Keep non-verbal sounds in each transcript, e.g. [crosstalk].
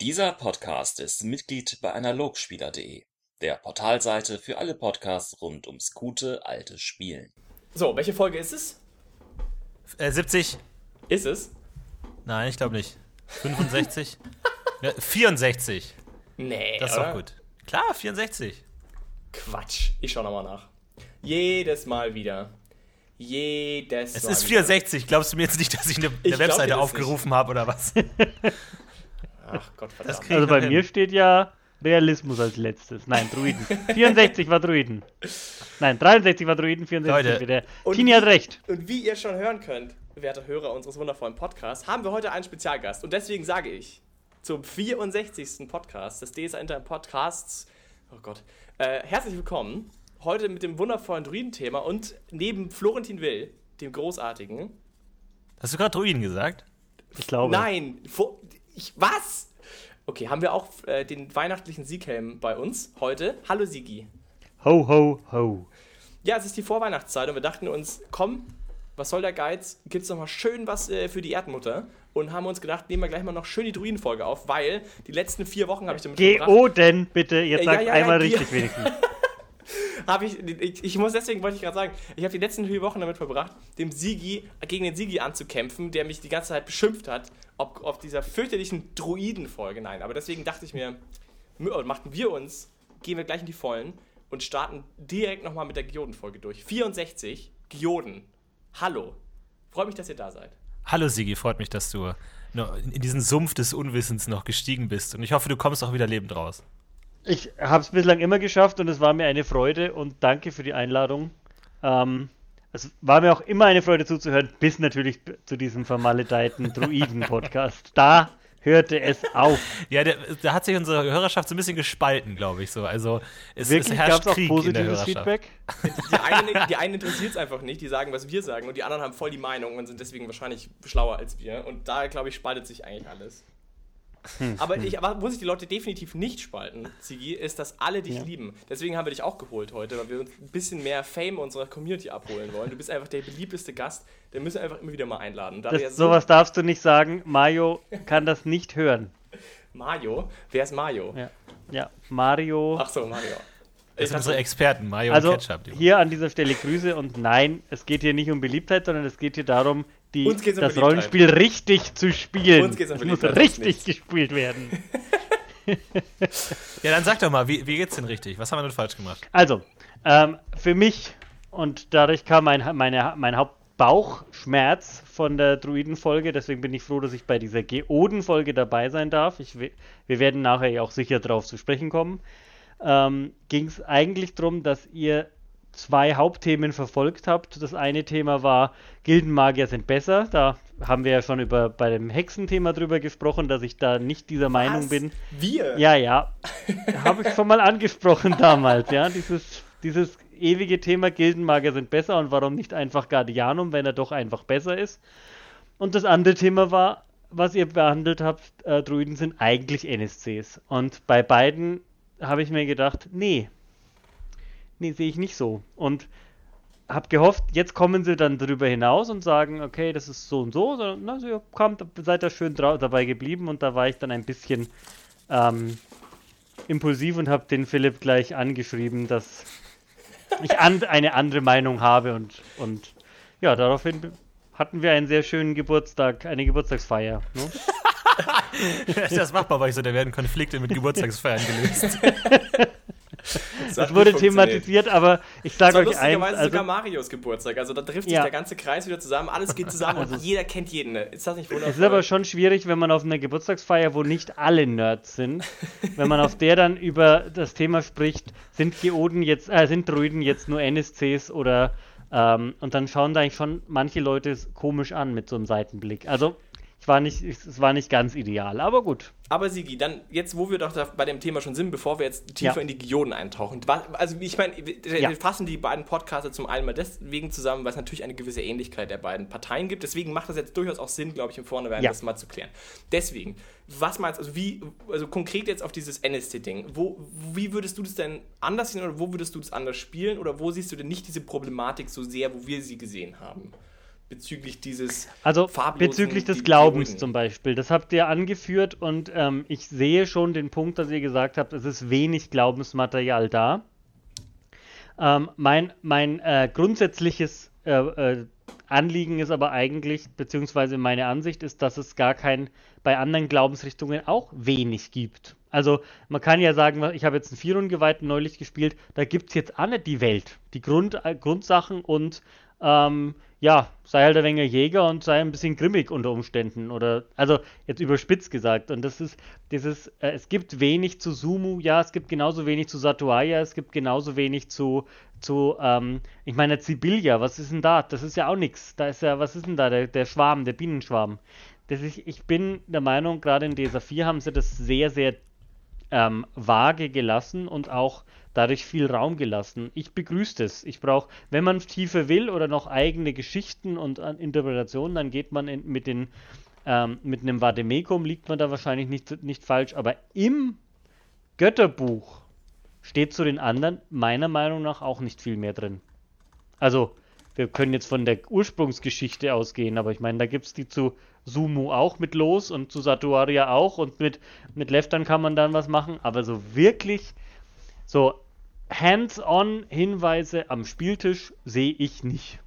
Dieser Podcast ist Mitglied bei analogspieler.de, der Portalseite für alle Podcasts rund ums gute alte Spielen. So, welche Folge ist es? Äh, 70? Ist es? Nein, ich glaube nicht. 65? [laughs] ja, 64. Nee, Das ist oder? doch gut. Klar, 64. Quatsch. Ich schau nochmal nach. Jedes Mal wieder. Jedes Es Mal ist wieder. 64. Glaubst du mir jetzt nicht, dass ich eine, Ich eine glaub dir Webseite das aufgerufen habe oder was? [laughs] Ach Gott, verdammt. Also bei mir steht ja Realismus als letztes. Nein, Druiden. 64 war Druiden. Nein, 63 war Druiden, 64 Leute. wieder. Und Tini wie- hat recht. Und wie ihr schon hören könnt, werte Hörer unseres wundervollen Podcasts, haben wir heute einen Spezialgast. Und deswegen sage ich, zum 64. Podcast des DSA Inter Podcasts, oh Gott, äh, herzlich willkommen. Heute mit dem wundervollen Druiden-Thema und neben Florentin Will, dem Großartigen. Hast du gerade Druiden gesagt? Ich glaube. Nein, ich, was? Okay, haben wir auch äh, den weihnachtlichen Sieghelm bei uns heute. Hallo Sigi. Ho, ho, ho. Ja, es ist die Vorweihnachtszeit und wir dachten uns, komm, was soll der Geiz? Gibt's noch mal schön was äh, für die Erdmutter? Und haben uns gedacht, nehmen wir gleich mal noch schön die Druidenfolge auf, weil die letzten vier Wochen habe ich damit verbracht. Geoden, bitte. Jetzt Äh, sagt ja, ja, einmal ja, richtig wenigstens. [laughs] Hab ich, ich, ich muss deswegen, wollte ich gerade sagen, ich habe die letzten vier Wochen damit verbracht, dem Sigi, gegen den Sigi anzukämpfen, der mich die ganze Zeit beschimpft hat, ob, ob dieser fürchterlichen Druidenfolge. Nein, aber deswegen dachte ich mir, machten wir uns, gehen wir gleich in die Vollen und starten direkt nochmal mit der Geoden-Folge durch. 64, Geoden. Hallo. Freut mich, dass ihr da seid. Hallo Sigi, freut mich, dass du in diesen Sumpf des Unwissens noch gestiegen bist. Und ich hoffe, du kommst auch wieder lebend raus. Ich habe es bislang immer geschafft und es war mir eine Freude und danke für die Einladung. Ähm, es war mir auch immer eine Freude zuzuhören, bis natürlich zu diesem vermaledeiten [laughs] Druiden-Podcast. Da hörte es auf. Ja, der, da hat sich unsere Hörerschaft so ein bisschen gespalten, glaube ich so. Also es, Wirklich gab herrscht es auch Krieg in der positives Hörerschaft. Feedback. Die einen, die einen interessiert es einfach nicht, die sagen, was wir sagen, und die anderen haben voll die Meinung und sind deswegen wahrscheinlich schlauer als wir. Und da, glaube ich, spaltet sich eigentlich alles. Aber, ich, aber wo sich die Leute definitiv nicht spalten, Ziggy, ist, dass alle dich Ja. lieben. Deswegen haben wir dich auch geholt heute, weil wir uns ein bisschen mehr Fame unserer Community abholen wollen. Du bist einfach der beliebteste Gast, den müssen wir einfach immer wieder mal einladen. Da wir ja Das, so- sowas darfst du nicht sagen. Mario kann das nicht hören. Mario? Wer ist Mario? Ja, ja Mario. Ach so, Mario. Das Ich sind unsere Experten, Mario also und Ketchup. hier an dieser Stelle Grüße und nein, es geht hier nicht um Beliebtheit, sondern es geht hier darum, die, Uns geht's um das. Rollenspiel richtig zu spielen. Uns geht's um es muss richtig nichts. gespielt werden. [laughs] Ja, dann sag doch mal, wie, wie geht's denn richtig? Was haben wir denn falsch gemacht? Also, ähm, für mich, und dadurch kam mein, meine, mein Hauptbauchschmerz von der Druiden-Folge, deswegen bin ich froh, dass ich bei dieser Geoden-Folge dabei sein darf. Ich, we- wir werden nachher ja auch sicher drauf zu sprechen kommen. Ähm, Ging es eigentlich darum, dass ihr zwei Hauptthemen verfolgt habt. Das eine Thema war, Gildenmagier sind besser. Da haben wir ja schon über bei dem Hexenthema drüber gesprochen, dass ich da nicht dieser Meinung Was? bin. Wir? Ja, ja. Habe ich schon mal angesprochen [laughs] damals, ja. Dieses, dieses ewige Thema Gildenmagier sind besser und warum nicht einfach Guardianum, wenn er doch einfach besser ist. Und das andere Thema war, was ihr behandelt habt, äh, Druiden sind eigentlich NSCs. Und bei beiden habe ich mir gedacht, nee. Nee, sehe ich nicht so. Und habe gehofft, jetzt kommen sie dann darüber hinaus und sagen, okay, das ist so und so. Sondern, na, so, kommt, seid da schön dabei geblieben und da war ich dann ein bisschen ähm, impulsiv und habe den Philipp gleich angeschrieben, dass ich an, eine andere Meinung habe und, und ja, daraufhin hatten wir einen sehr schönen Geburtstag, eine Geburtstagsfeier. Ne? ist [laughs] das machbar, weil ich so, da werden Konflikte mit Geburtstagsfeiern gelöst. [laughs] Das wurde thematisiert, aber ich Das sage euch eins, sogar also, Marios Geburtstag. Also da trifft sich Ja. der ganze Kreis wieder zusammen, alles geht zusammen und jeder kennt jeden. Ist das nicht wundervoll? es ist aber schon schwierig, wenn man auf einer Geburtstagsfeier, wo nicht alle Nerds sind, wenn man auf der dann über das Thema spricht, sind Geoden jetzt, äh, sind Druiden jetzt nur NSCs oder ähm, und dann schauen da eigentlich schon manche Leute es komisch an mit so einem Seitenblick. Also war nicht, es war nicht ganz ideal, aber gut. Aber Sigi, dann jetzt, wo wir doch bei dem Thema schon sind, bevor wir jetzt tiefer Ja. in die Geoden eintauchen. Also ich meine, wir, Ja. fassen die beiden Podcasts zum einen mal deswegen zusammen, weil es natürlich eine gewisse Ähnlichkeit der beiden Parteien gibt. Deswegen macht das jetzt durchaus auch Sinn, glaube ich, im Vornherein Ja. das mal zu klären. Deswegen, was meinst du, also wie, also konkret jetzt auf dieses NST-Ding, wo, wie würdest du das denn anders sehen oder wo würdest du das anders spielen oder wo siehst du denn nicht diese Problematik so sehr, wo wir sie gesehen haben? Bezüglich dieses Also bezüglich des Glaubens zum Beispiel. Das habt ihr angeführt und ähm, ich sehe schon den Punkt, dass ihr gesagt habt, es ist wenig Glaubensmaterial da. Ähm, mein mein äh, grundsätzliches äh, äh, Anliegen ist aber eigentlich, beziehungsweise meine Ansicht ist, dass es gar kein bei anderen Glaubensrichtungen auch wenig gibt. Also man kann ja sagen, ich habe jetzt einen Vierungeweihten neulich gespielt, da gibt es jetzt auch nicht die Welt, die Grund, äh, Grundsachen und ähm, ja, sei halt ein wenig Jäger und sei ein bisschen grimmig unter Umständen. Oder, also jetzt überspitzt gesagt. Und das ist dieses, äh, es gibt wenig zu Sumu, ja, es gibt genauso wenig zu Satuaya, es gibt genauso wenig zu, zu ähm, ich meine, Sibylla, was ist denn da? Das ist ja auch nichts. Da ist ja, was ist denn da, der, der Schwarm, der Bienenschwarm. Das ist, ich bin der Meinung, gerade in DSA 4 haben sie das sehr, sehr ähm, vage gelassen und auch dadurch viel Raum gelassen. Ich begrüße das. Ich brauche, wenn man tiefer will oder noch eigene Geschichten und äh, Interpretationen, dann geht man in, mit den ähm, mit einem Vademekum liegt man da wahrscheinlich nicht, nicht falsch, aber im Götterbuch steht zu den anderen meiner Meinung nach auch nicht viel mehr drin. Also, wir können jetzt von der Ursprungsgeschichte ausgehen, aber ich meine, da gibt es die zu Sumu auch mit Los und zu Satuaria auch und mit, mit Leftern kann man dann was machen, aber so wirklich so hands-on Hinweise am Spieltisch sehe ich nicht.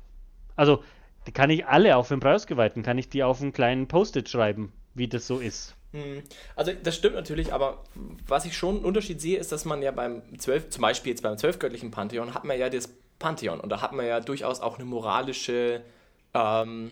Also, die kann ich alle, für den Preisgeweihten, kann ich die auf einen kleinen Post-it schreiben, wie das so ist. Hm. Also das stimmt natürlich, aber was ich schon einen Unterschied sehe, ist, dass man ja beim 12, zum Beispiel jetzt beim zwölfgöttlichen Pantheon, hat man ja das Pantheon und da hat man ja durchaus auch eine moralische ähm,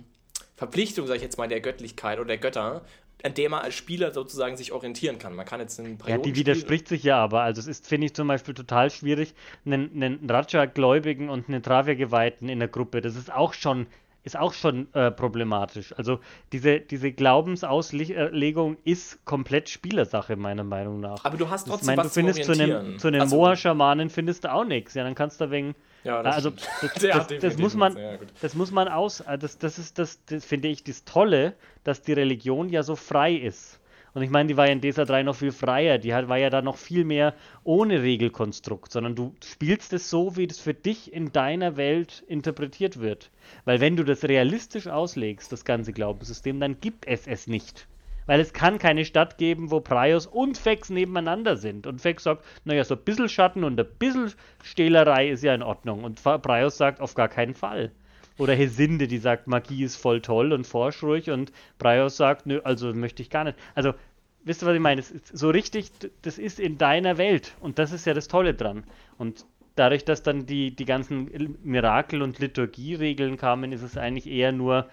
Verpflichtung, sag ich jetzt mal, der Göttlichkeit oder der Götter, an der man als Spieler sozusagen sich orientieren kann. Man kann jetzt einen Ja, Prionen die spielen- widerspricht sich ja aber. Also es ist, finde ich zum Beispiel total schwierig, einen, einen Raja-Gläubigen und einen Travia-Geweihten in der Gruppe. Das ist auch schon, ist auch schon äh, problematisch. Also diese, diese Glaubensauslegung ist komplett Spielersache, meiner Meinung nach. Aber du hast Ich trotzdem meine, du was zum findest zu einem, zu einem Also- Moa-Schamanen findest du auch nichts. Ja, dann kannst du wegen. Ja, das also [laughs] das, das, das muss man, das muss man aus. äh, Das, das ist das, das finde ich das Tolle, dass die Religion ja so frei ist. Und ich meine, die war ja in DSA 3 noch viel freier. Die hat, war ja da noch viel mehr ohne Regelkonstrukt, sondern du spielst es so, wie das für dich in deiner Welt interpretiert wird. Weil wenn du das realistisch auslegst, das ganze Glaubenssystem, dann gibt es es nicht. Weil es kann keine Stadt geben, wo Praios und Fex nebeneinander sind. Und Fex sagt, naja, so ein bisschen Schatten und ein bisschen Stehlerei ist ja in Ordnung. Und Praios sagt, auf gar keinen Fall. Oder Hesinde, die sagt, Magie ist voll toll und forsch ruhig. Und Praios sagt, nö, also möchte ich gar nicht. Also, wisst ihr, was ich meine? So richtig, das ist in deiner Welt. Und das ist ja das Tolle dran. Und dadurch, dass dann die, die ganzen Mirakel- und Liturgieregeln kamen, ist es eigentlich eher nur,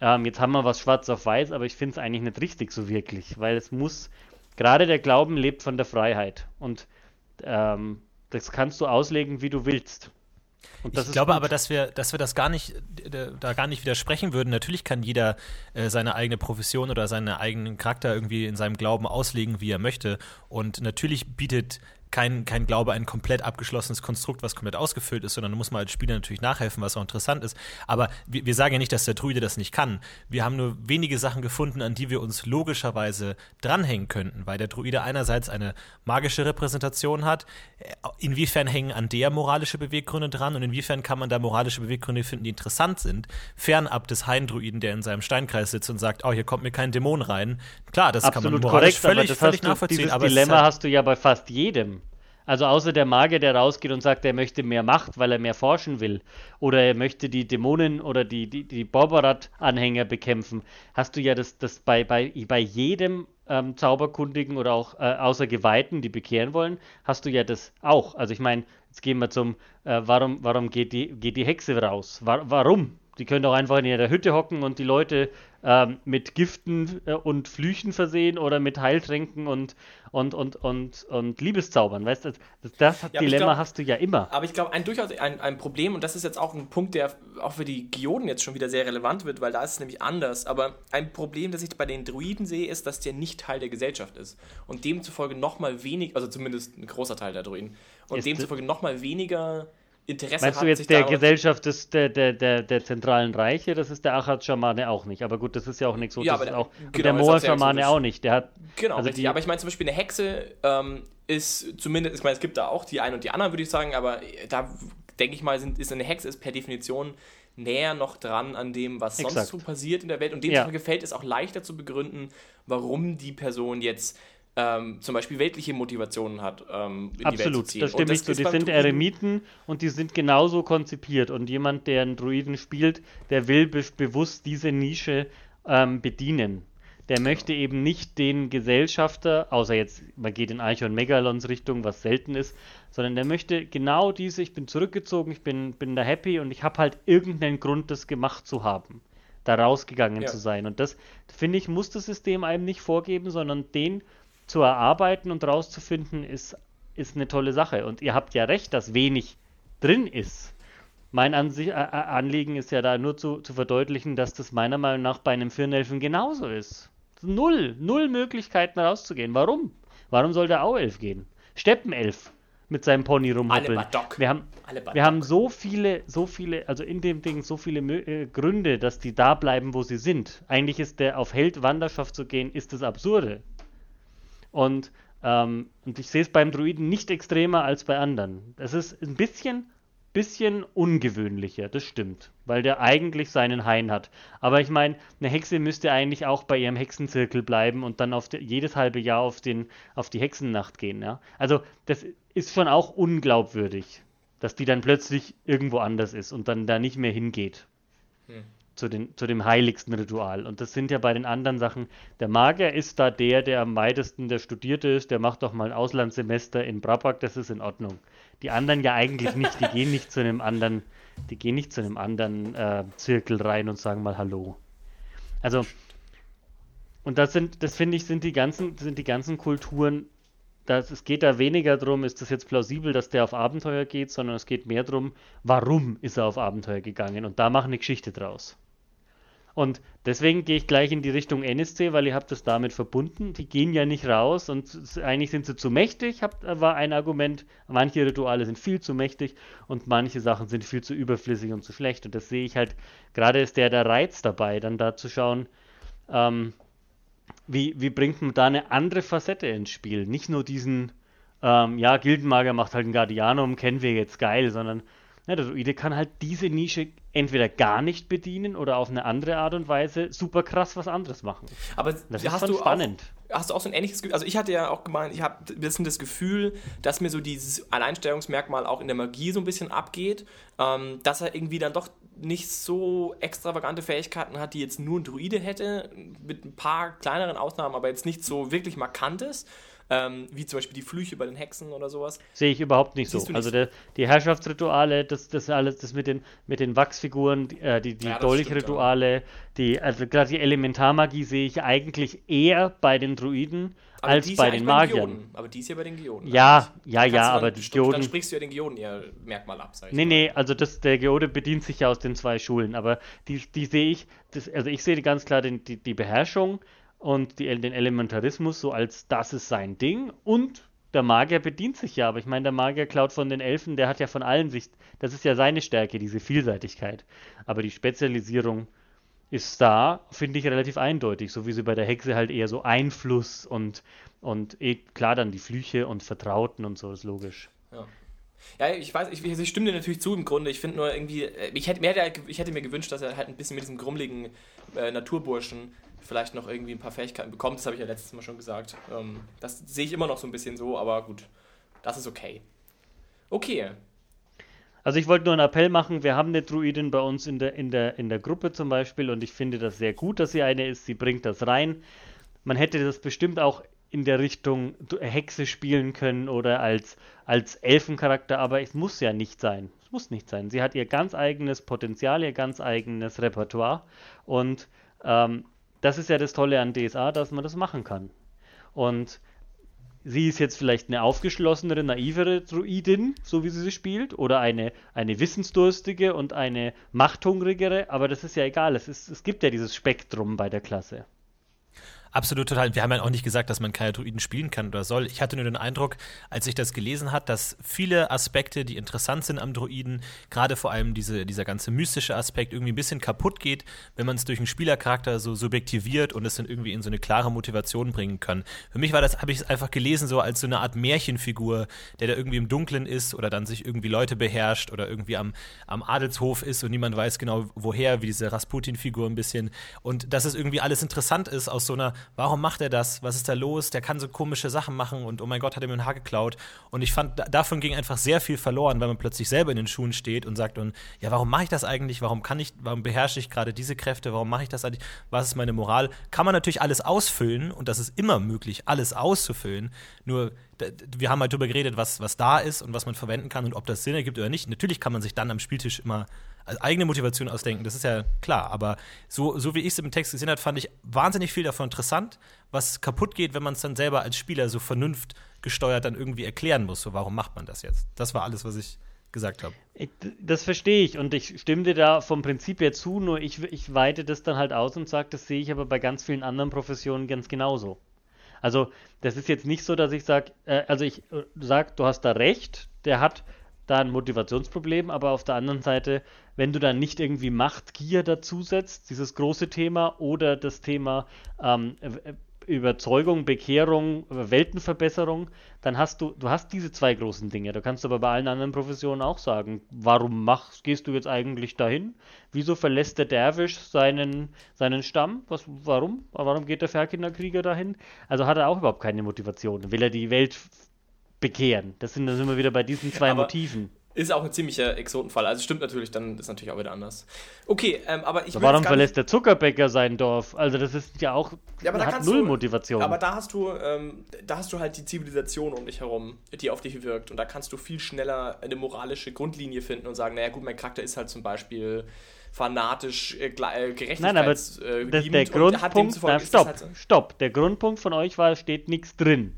ähm, jetzt haben wir was schwarz auf weiß, aber ich finde es eigentlich nicht richtig so wirklich, weil es muss, gerade der Glauben lebt von der Freiheit und ähm, das kannst du auslegen, wie du willst. Ich glaube gut. aber, dass wir, dass wir das gar nicht, äh, da gar nicht widersprechen würden. Natürlich kann jeder äh, seine eigene Profession oder seinen eigenen Charakter irgendwie in seinem Glauben auslegen, wie er möchte. Und natürlich bietet kein, kein Glaube ein komplett abgeschlossenes Konstrukt, was komplett ausgefüllt ist, sondern da muss man als Spieler natürlich nachhelfen, was auch interessant ist. Aber wir, wir sagen ja nicht, dass der Druide das nicht kann. Wir haben nur wenige Sachen gefunden, an die wir uns logischerweise dranhängen könnten, weil der Druide einerseits eine magische Repräsentation hat. Inwiefern hängen an der moralische Beweggründe dran und inwiefern kann man da moralische Beweggründe finden, die interessant sind, fernab des Hain-Druiden, der in seinem Steinkreis sitzt und sagt, oh, hier kommt mir kein Dämon rein. Klar, das kann man Absolut moralisch korrekt, aber völlig, das völlig hast du, nachvollziehen. dieses aber Dilemma halt- hast du ja bei fast jedem. Also außer der Magier, der rausgeht und sagt, er möchte mehr Macht, weil er mehr forschen will. Oder er möchte die Dämonen oder die, die, die Borberat-Anhänger bekämpfen. Hast du ja das, das bei, bei, bei jedem ähm, Zauberkundigen oder auch äh, außer Geweihten, die bekehren wollen, hast du ja das auch. Also ich meine, jetzt gehen wir zum, äh, warum, warum geht die, geht die Hexe raus? Wa warum? Die können doch einfach in ihrer Hütte hocken und die Leute ähm, mit Giften äh, und Flüchen versehen oder mit Heiltränken und, und, und, und, und Liebeszaubern. Weißt du, das, das ich Dilemma glaub- hast du ja immer. Aber ich glaube, ein durchaus ein, ein Problem, und das ist jetzt auch ein Punkt, der auch für die Geoden jetzt schon wieder sehr relevant wird, weil da ist es nämlich anders. Aber ein Problem, das ich bei den Druiden sehe, ist, dass der nicht Teil der Gesellschaft ist. Und demzufolge nochmal wenig, also zumindest ein großer Teil der Druiden, und Ist- demzufolge nochmal weniger Interesse Meinst hat, du jetzt der Gesellschaft des, der, der, der, der zentralen Reiche? Das ist der Achat-Schamane auch nicht. Aber gut, das ist ja auch nichts so. Ja, das aber der- auch, genau, der Moa-Schamane auch nicht. Der hat, Genau, also richtig. die- aber ich meine zum Beispiel eine Hexe ähm, ist zumindest, ich meine, es gibt da auch die einen und die anderen, würde ich sagen, aber da denke ich mal, sind, ist eine Hexe ist per Definition näher noch dran an dem, was sonst Exakt. so passiert in der Welt. Und dem Ja. gefällt es auch leichter zu begründen, warum die Person jetzt ähm, zum Beispiel weltliche Motivationen hat, ähm, Absolut, das Und stimme ich zu. Die sind Druiden- Eremiten und die sind genauso konzipiert. Und jemand, der einen Druiden spielt, der will be bewusst diese Nische ähm, bedienen. Der möchte eben nicht den Gesellschafter, außer jetzt, man geht in Archon Megalons Richtung, was selten ist, sondern der möchte genau diese, ich bin zurückgezogen, ich bin, bin da happy und ich habe halt irgendeinen Grund, das gemacht zu haben, da rausgegangen Ja. zu sein. Und das, finde ich, muss das System einem nicht vorgeben, sondern den zu erarbeiten und rauszufinden, ist, ist eine tolle Sache. Und ihr habt ja recht, dass wenig drin ist. Mein Ansi äh, Anliegen ist ja da nur zu, zu verdeutlichen, dass das meiner Meinung nach bei einem Firnelfen genauso ist. Null, null Möglichkeiten rauszugehen. Warum? Warum soll der Auelf gehen? Steppenelf mit seinem Pony rumhoppeln. Wir haben, wir haben so viele, so viele, also in dem Ding so viele Mö äh, Gründe, dass die da bleiben, wo sie sind. Eigentlich ist der auf Held-Wanderschaft zu gehen, ist das Absurde. Und, ähm, und ich sehe es beim Druiden nicht extremer als bei anderen. Es ist ein bisschen, bisschen ungewöhnlicher, das stimmt, weil der eigentlich seinen Hain hat. Aber ich meine, eine Hexe müsste eigentlich auch bei ihrem Hexenzirkel bleiben und dann auf de, jedes halbe Jahr auf, den, auf die Hexennacht gehen. Ja? Also das ist schon auch unglaubwürdig, dass die dann plötzlich irgendwo anders ist und dann da nicht mehr hingeht zu, den, zu dem heiligsten Ritual. Und das sind ja bei den anderen Sachen, der Magier ist da der, der am weitesten der Studierte ist, der macht doch mal ein Auslandssemester in Brabak, das ist in Ordnung. Die anderen ja eigentlich nicht, die gehen nicht zu einem anderen, die gehen nicht zu einem anderen äh, Zirkel rein und sagen mal Hallo. Also, und das sind, das finde ich, sind die ganzen, sind die ganzen Kulturen, das, es geht da weniger darum, ist das jetzt plausibel, dass der auf Abenteuer geht, sondern es geht mehr darum, warum ist er auf Abenteuer gegangen und da machen eine Geschichte draus. Und deswegen gehe ich gleich in die Richtung NSC, weil ihr habt das damit verbunden. Die gehen ja nicht raus und eigentlich sind sie zu mächtig, habt, war ein Argument. Manche Rituale sind viel zu mächtig und manche Sachen sind viel zu überflüssig und zu schlecht. Und das sehe ich halt, gerade ist der der Reiz dabei, dann da zu schauen, ähm, wie, wie bringt man da eine andere Facette ins Spiel? Nicht nur diesen, ähm, ja, Gildenmagier macht halt ein Guardianum, kennen wir jetzt geil, sondern ja, der Druide kann halt diese Nische entweder gar nicht bedienen oder auf eine andere Art und Weise super krass was anderes machen. Aber Das ist hast schon du spannend. Auch, hast du auch so ein ähnliches Gefühl? Also ich hatte ja auch gemeint, ich habe ein bisschen das Gefühl, dass mir so dieses Alleinstellungsmerkmal auch in der Magie so ein bisschen abgeht, ähm, dass er irgendwie dann doch nicht so extravagante Fähigkeiten hat, die jetzt nur ein Druide hätte, mit ein paar kleineren Ausnahmen, aber jetzt nicht so wirklich markantes, ähm, wie zum Beispiel die Flüche bei den Hexen oder sowas. Sehe ich überhaupt nicht Siehst so. nicht Also so? der, die Herrschaftsrituale, das, das alles, das mit den, mit den Wachsfiguren, die, äh, die, die Ja, Dolchrituale, die, also gerade die Elementarmagie sehe ich eigentlich eher bei den Druiden Aber als bei ja den Magiern. Aber die ist ja bei den Geoden. Ja, eigentlich. ja, ja, du aber dann, die Dann Geoden. sprichst du ja den Geoden ihr Merkmal ab, sag ich Nee, mal. nee, also das, der Geode bedient sich ja aus den zwei Schulen, aber die, die sehe ich, das, also ich sehe ganz klar den, die, die Beherrschung und die, den Elementarismus so als das ist sein Ding und der Magier bedient sich ja, aber ich meine, der Magier klaut von den Elfen, der hat ja von allen Sicht, das ist ja seine Stärke, diese Vielseitigkeit. Aber die Spezialisierung ist da, finde ich, relativ eindeutig, so wie sie bei der Hexe halt eher so Einfluss und, und eh, klar dann die Flüche und Vertrauten und so, ist logisch. Ja, ich weiß, ich, ich stimme dir natürlich zu im Grunde. Ich finde nur irgendwie, äh, ich hätte, mir ich hätte mir gewünscht, dass er halt ein bisschen mit diesem grummeligen äh, Naturburschen vielleicht noch irgendwie ein paar Fähigkeiten bekommt. Das habe ich ja letztes Mal schon gesagt. Ähm, das sehe ich immer noch so ein bisschen so, aber gut, das ist okay. Okay. Also ich wollte nur einen Appell machen, wir haben eine Druidin bei uns in der, in der, in der Gruppe zum Beispiel und ich finde das sehr gut, dass sie eine ist, sie bringt das rein. Man hätte das bestimmt auch in der Richtung Hexe spielen können oder als, als Elfencharakter, aber es muss ja nicht sein. Es muss nicht sein. Sie hat ihr ganz eigenes Potenzial, ihr ganz eigenes Repertoire und ähm, das ist ja das Tolle an DSA, dass man das machen kann. Und sie ist jetzt vielleicht eine aufgeschlossenere, naivere Druidin, so wie sie sie spielt, oder eine, eine wissensdurstige und eine machthungrigere, aber das ist ja egal. Es, ist, es gibt ja dieses Spektrum bei der Klasse. Absolut total. Wir haben ja auch nicht gesagt, dass man keine Druiden spielen kann oder soll. Ich hatte nur den Eindruck, als ich das gelesen hat, dass viele Aspekte, die interessant sind am Druiden, gerade vor allem diese, dieser ganze mystische Aspekt irgendwie ein bisschen kaputt geht, wenn man es durch einen Spielercharakter so subjektiviert und es dann irgendwie in so eine klare Motivation bringen kann. Für mich war das, habe ich es einfach gelesen, so als so eine Art Märchenfigur, der da irgendwie im Dunklen ist oder dann sich irgendwie Leute beherrscht oder irgendwie am, am Adelshof ist und niemand weiß genau woher, wie diese Rasputin-Figur ein bisschen. Und dass es irgendwie alles interessant ist aus so einer warum macht er das? Was ist da los? Der kann so komische Sachen machen und oh mein Gott, hat er mir ein Haar geklaut. Und ich fand, davon ging einfach sehr viel verloren, weil man plötzlich selber in den Schuhen steht und sagt und ja, warum mache ich das eigentlich? Warum kann ich, warum beherrsche ich gerade diese Kräfte? Warum mache ich das eigentlich? Was ist meine Moral? Kann man natürlich alles ausfüllen und das ist immer möglich, alles auszufüllen. Nur wir haben halt darüber geredet, was, was da ist und was man verwenden kann und ob das Sinn ergibt oder nicht. Natürlich kann man sich dann am Spieltisch immer eigene Motivation ausdenken, das ist ja klar. Aber so, so wie ich es im Text gesehen habe, fand ich wahnsinnig viel davon interessant, was kaputt geht, wenn man es dann selber als Spieler so vernunftgesteuert dann irgendwie erklären muss. So, warum macht man das jetzt? Das war alles, was ich gesagt habe. Das verstehe ich und ich stimme dir da vom Prinzip her zu, nur ich, ich weite das dann halt aus und sage, das sehe ich aber bei ganz vielen anderen Professionen ganz genauso. Also das ist jetzt nicht so, dass ich sage, äh, also ich äh, sage, du hast da recht, der hat da ein Motivationsproblem, aber auf der anderen Seite, wenn du dann nicht irgendwie Machtgier dazusetzt, dieses große Thema oder das Thema ähm, Überzeugung, Bekehrung, Weltenverbesserung, dann hast du, du hast diese zwei großen Dinge. Du kannst aber bei allen anderen Professionen auch sagen, warum machst, gehst du jetzt eigentlich dahin? Wieso verlässt der Derwisch seinen, seinen Stamm? Was, warum? Warum geht der Ferkinderkrieger dahin? Also hat er auch überhaupt keine Motivation. Will er die Welt bekehren? Das sind, da sind wir wieder bei diesen zwei aber Motiven. Ist auch ein ziemlicher Exotenfall. Also stimmt natürlich, dann ist natürlich auch wieder anders. Okay, ähm, aber ich aber Warum verlässt der Zuckerbäcker sein Dorf? Also das ist ja auch ja, aber da hat null du, Motivation. Aber da hast du, ähm, da hast du halt die Zivilisation um dich herum, die auf dich wirkt. Und da kannst du viel schneller eine moralische Grundlinie finden und sagen, naja gut, mein Charakter ist halt zum Beispiel fanatisch äh, äh gerechtigkeits Nein, aber äh, das, der Grundpunkt, na, stopp, halt so. stopp. Der Grundpunkt von euch war, steht nichts drin.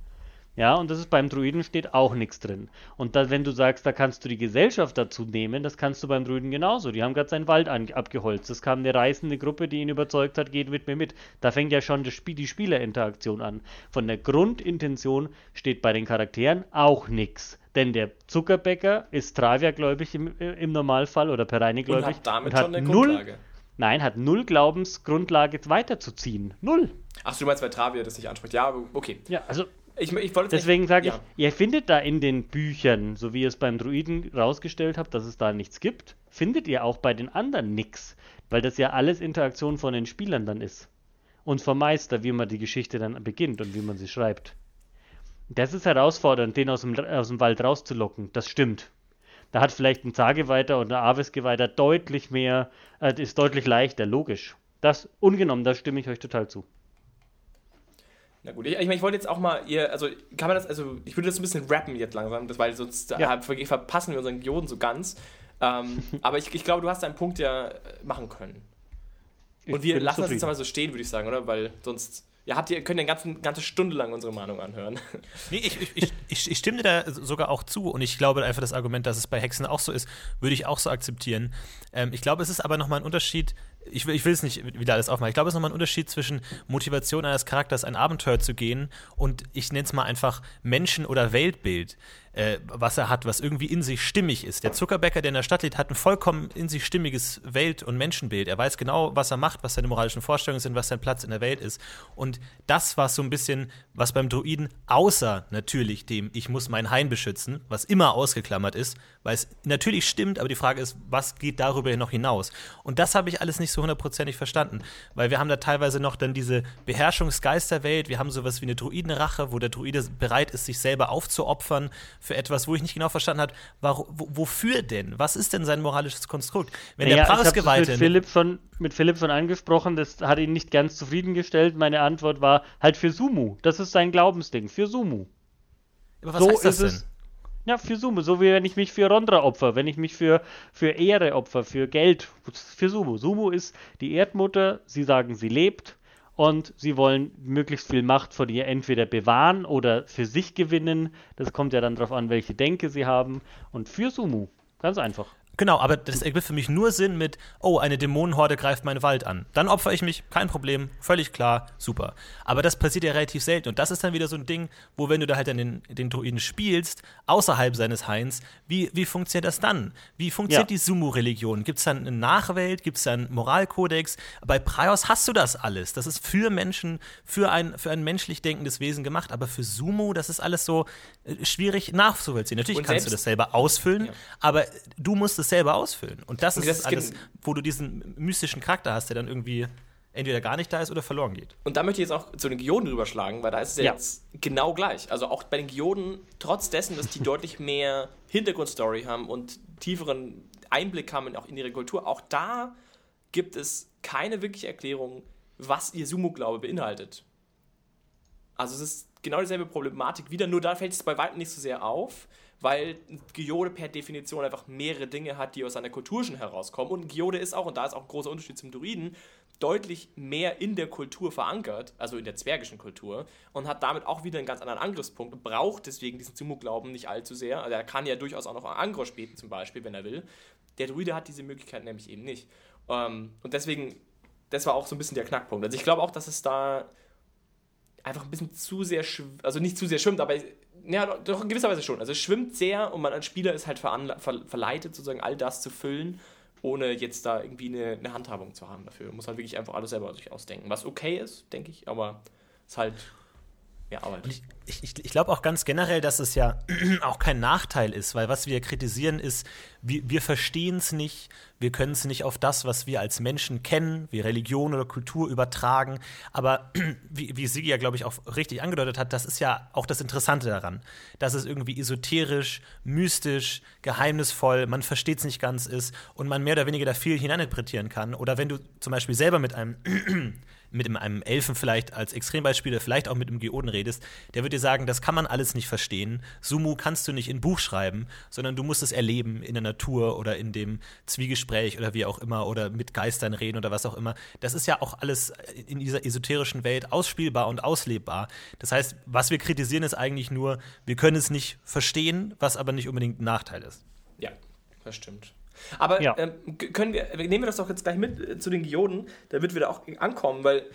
Ja, und das ist beim Druiden steht auch nichts drin. Und da, wenn du sagst, da kannst du die Gesellschaft dazu nehmen, das kannst du beim Druiden genauso. Die haben gerade seinen Wald an, abgeholzt. Es kam eine reißende Gruppe, die ihn überzeugt hat, geht mit mir mit. Da fängt ja schon Spiel, die Spielerinteraktion an. Von der Grundintention steht bei den Charakteren auch nichts. Denn der Zuckerbäcker ist Travia-gläubig im, äh, im Normalfall oder Pereini-gläubig. Und hat damit und hat schon eine null, Grundlage. Nein, hat null Glaubensgrundlage weiterzuziehen. Null. Ach, du meinst, weil Travia das nicht anspricht. Ja, okay. Ja, also ich, ich Deswegen sage ja. ich, ihr findet da in den Büchern, so wie ihr es beim Druiden rausgestellt habt, dass es da nichts gibt, findet ihr auch bei den anderen nichts, weil das ja alles Interaktion von den Spielern dann ist. Und vom Meister, wie man die Geschichte dann beginnt und wie man sie schreibt. Das ist herausfordernd, den aus dem, aus dem Wald rauszulocken. Das stimmt. Da hat vielleicht ein Zageweiter oder ein Aves-Geweihter deutlich mehr, äh, ist deutlich leichter, logisch. Das ungenommen, da stimme ich euch total zu. Na gut, ich, ich, mein, ich wollte jetzt auch mal ihr, also kann man das, also ich würde das ein bisschen rappen jetzt langsam, das, weil sonst ja. äh, verpassen wir unseren Dioden so ganz. Ähm, [laughs] aber ich, ich glaube, du hast deinen Punkt ja äh, machen können. Und wir lassen das jetzt mal so stehen, würde ich sagen, oder? Weil sonst. Ja, habt ihr, könnt ihr eine ganze, ganze Stunde lang unsere Meinung anhören. [laughs] Nee, ich, ich, ich, ich stimme da sogar auch zu und ich glaube einfach das Argument, dass es bei Hexen auch so ist, würde ich auch so akzeptieren. Ähm, ich glaube, es ist aber nochmal ein Unterschied, ich will, ich will es nicht wieder alles aufmachen. Ich glaube, es ist nochmal ein Unterschied zwischen Motivation eines Charakters, ein Abenteuer zu gehen und ich nenne es mal einfach Menschen- oder Weltbild äh, was er hat, was irgendwie in sich stimmig ist. Der Zuckerbäcker, der in der Stadt lebt, hat ein vollkommen in sich stimmiges Welt- und Menschenbild. Er weiß genau, was er macht, was seine moralischen Vorstellungen sind, was sein Platz in der Welt ist. Und das war so ein bisschen, was beim Druiden, außer natürlich dem Ich muss mein Hain beschützen, was immer ausgeklammert ist, weil es natürlich stimmt, aber die Frage ist, was geht darüber noch hinaus? Und das habe ich alles nicht so hundertprozentig verstanden, weil wir haben da teilweise noch dann diese Beherrschungsgeisterwelt, wir haben sowas wie eine Druidenrache, wo der Druide bereit ist, sich selber aufzuopfern für etwas, wo ich nicht genau verstanden habe, warum, wofür denn? Was ist denn sein moralisches Konstrukt? Wenn naja, der Preisgeweihte. Mit Philipp, von, mit Philipp von angesprochen, das hat ihn nicht ganz zufriedengestellt. Meine Antwort war halt für Sumu. Das ist sein Glaubensding, für Sumu. Aber was so heißt das denn? Es, ja, für Sumu. So wie wenn ich mich für Rondra opfer, wenn ich mich für, für Ehre opfer, für Geld. Für Sumu. Sumu ist die Erdmutter. Sie sagen, sie lebt und sie wollen möglichst viel Macht von ihr entweder bewahren oder für sich gewinnen. Das kommt ja dann darauf an, welche Denke sie haben. Und für Sumu. Ganz einfach. Genau, aber das ergibt für mich nur Sinn mit, oh, eine Dämonenhorde greift meinen Wald an. Dann opfer ich mich, kein Problem, völlig klar, super. Aber das passiert ja relativ selten. Und das ist dann wieder so ein Ding, wo, wenn du da halt dann den, den Druiden spielst, außerhalb seines Hains, wie, wie funktioniert das dann? Wie funktioniert Ja. die Sumo-Religion? Gibt es dann eine Nachwelt? Gibt es dann einen Moralkodex? Bei Praios hast du das alles. Das ist für Menschen, für ein, für ein menschlich denkendes Wesen gemacht. Aber für Sumo, das ist alles so äh, schwierig nachzuvollziehen. Natürlich Und kannst du selbst- das selber ausfüllen, Ja. aber du musst es selber ausfüllen. Und das ist das alles, wo du diesen mystischen Charakter hast, der dann irgendwie entweder gar nicht da ist oder verloren geht. Und da möchte ich jetzt auch zu den Geoden rüberschlagen, weil da ist es ja, Ja. jetzt genau gleich. Also auch bei den Geoden, trotz dessen, dass die [laughs] deutlich mehr Hintergrundstory haben und tieferen Einblick haben in, auch in ihre Kultur, auch da gibt es keine wirkliche Erklärung, was ihr Sumo-Glaube beinhaltet. Also es ist genau dieselbe Problematik wieder, nur da fällt es bei weitem nicht so sehr auf, weil ein Geode per Definition einfach mehrere Dinge hat, die aus seiner Kultur schon herauskommen. Und ein Geode ist auch, und da ist auch ein großer Unterschied zum Druiden, deutlich mehr in der Kultur verankert, also in der zwergischen Kultur, und hat damit auch wieder einen ganz anderen Angriffspunkt und braucht deswegen diesen Sumo-Glauben nicht allzu sehr. Also er kann ja durchaus auch noch Angros beten zum Beispiel, wenn er will. Der Druide hat diese Möglichkeit nämlich eben nicht. Ähm, und deswegen, das war auch so ein bisschen der Knackpunkt. Also ich glaube auch, dass es da einfach ein bisschen zu sehr, also nicht zu sehr schwimmt, aber ja, doch- in gewisser Weise schon. Also es schwimmt sehr und man als Spieler ist halt verleitet, sozusagen all das zu füllen, ohne jetzt da irgendwie eine, eine Handhabung zu haben dafür. Man muss halt wirklich einfach alles selber sich ausdenken. Was okay ist, denke ich, aber ist halt mehr Arbeit. Und ich, ich, ich, glaube auch ganz generell, dass es ja [clears throat] auch kein Nachteil ist, weil was wir kritisieren ist, wir, wir verstehen es nicht, wir können es nicht auf das, was wir als Menschen kennen, wie Religion oder Kultur übertragen. Aber [clears throat] wie, wie Sigi ja, glaube ich, auch richtig angedeutet hat, das ist ja auch das Interessante daran, dass es irgendwie esoterisch, mystisch, geheimnisvoll, man versteht es nicht ganz ist und man mehr oder weniger da viel hineininterpretieren kann. Oder wenn du zum Beispiel selber mit einem mit einem Elfen vielleicht als Extrembeispiel, oder vielleicht auch mit einem Geoden redest, der wird dir sagen, das kann man alles nicht verstehen. Sumu kannst du nicht in Buch schreiben, sondern du musst es erleben in der Natur oder in dem Zwiegespräch oder wie auch immer oder mit Geistern reden oder was auch immer. Das ist ja auch alles in dieser esoterischen Welt ausspielbar und auslebbar. Das heißt, was wir kritisieren, ist eigentlich nur, wir können es nicht verstehen, was aber nicht unbedingt ein Nachteil ist. Ja, das stimmt. Aber Ja. ähm, können wir, nehmen wir das doch jetzt gleich mit äh, zu den Geoden, damit wir da auch ankommen, weil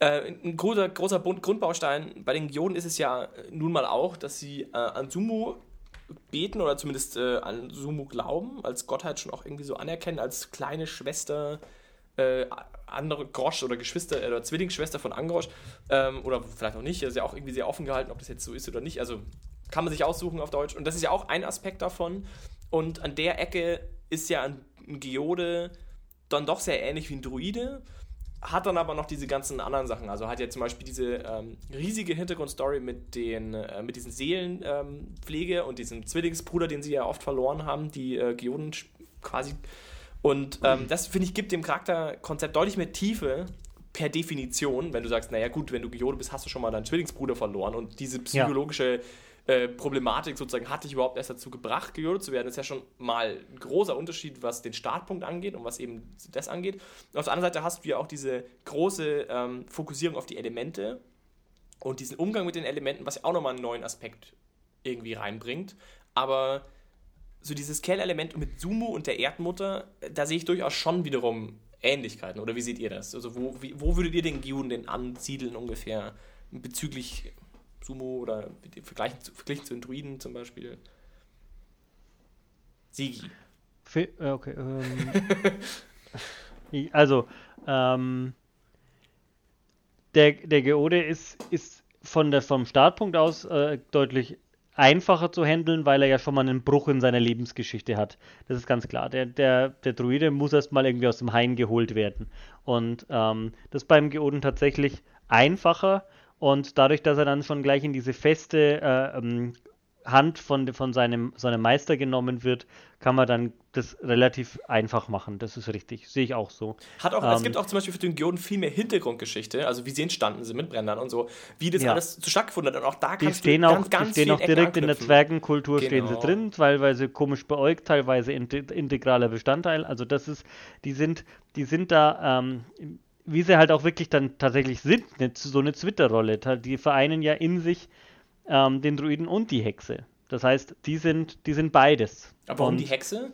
äh, ein großer, großer Grundbaustein bei den Geoden ist es ja äh, nun mal auch, dass sie äh, an Sumu beten oder zumindest äh, an Sumu glauben, als Gottheit schon auch irgendwie so anerkennen, als kleine Schwester andere Grosch oder Geschwister oder Zwillingsschwester von Angrosch. Ähm, oder vielleicht auch nicht, das ist ja auch irgendwie sehr offen gehalten, ob das jetzt so ist oder nicht, also kann man sich aussuchen auf Deutsch. Und das ist ja auch ein Aspekt davon. Und an der Ecke ist ja ein, ein Geode dann doch sehr ähnlich wie ein Druide, hat dann aber noch diese ganzen anderen Sachen. Also hat ja zum Beispiel diese ähm, riesige Hintergrundstory mit, den, äh, mit diesen Seelenpflege ähm, und diesem Zwillingsbruder, den sie ja oft verloren haben, die äh, Geoden quasi. Und ähm, das, finde ich, gibt dem Charakterkonzept deutlich mehr Tiefe per Definition, wenn du sagst, naja gut, wenn du Geode bist, hast du schon mal deinen Zwillingsbruder verloren und diese psychologische äh, Problematik sozusagen hat dich überhaupt erst dazu gebracht, Geode zu werden. Das ist ja schon mal ein großer Unterschied, was den Startpunkt angeht und was eben das angeht. Und auf der anderen Seite hast du ja auch diese große ähm, Fokussierung auf die Elemente und diesen Umgang mit den Elementen, was ja auch nochmal einen neuen Aspekt irgendwie reinbringt. Aber so dieses Kernelement mit Sumu und der Erdmutter, da sehe ich durchaus schon wiederum Ähnlichkeiten. Oder wie seht ihr das? Also wo, wie, wo würdet ihr den Gyun denn ansiedeln ungefähr bezüglich Sumo oder vergleichen verglichen zu den Druiden zum Beispiel? Sigi. Fi- äh, Okay. Ähm, also, ähm, der, der Geode ist, ist von der, vom Startpunkt aus äh, deutlich einfacher zu handeln, weil er ja schon mal einen Bruch in seiner Lebensgeschichte hat. Das ist ganz klar. Der, der, der Druide muss erstmal irgendwie aus dem Hain geholt werden. Und ähm, das ist beim Geoden tatsächlich einfacher. Und dadurch, dass er dann schon gleich in diese feste äh, ähm, Hand von, von seinem, seinem Meister genommen wird, kann man dann das relativ einfach machen. Das ist richtig. Sehe ich auch so. Hat auch, es Ähm, gibt auch zum Beispiel für den Geoden viel mehr Hintergrundgeschichte, also wie sie entstanden sind mit Brändern und so, wie das Ja. alles zustande gefunden hat. Und auch da Die kannst stehen du auch, ganz, ganz die stehen auch direkt in der. Zwergenkultur stehen sie Genau. drin, teilweise komisch beäugt, teilweise inte- integraler Bestandteil. Also das ist, die sind, die sind da, ähm, wie sie halt auch wirklich dann tatsächlich sind, eine, so eine Twitter-Rolle. Die vereinen ja in sich ähm, den Druiden und die Hexe. Das heißt, die sind, die sind beides. Aber warum Und die Hexe?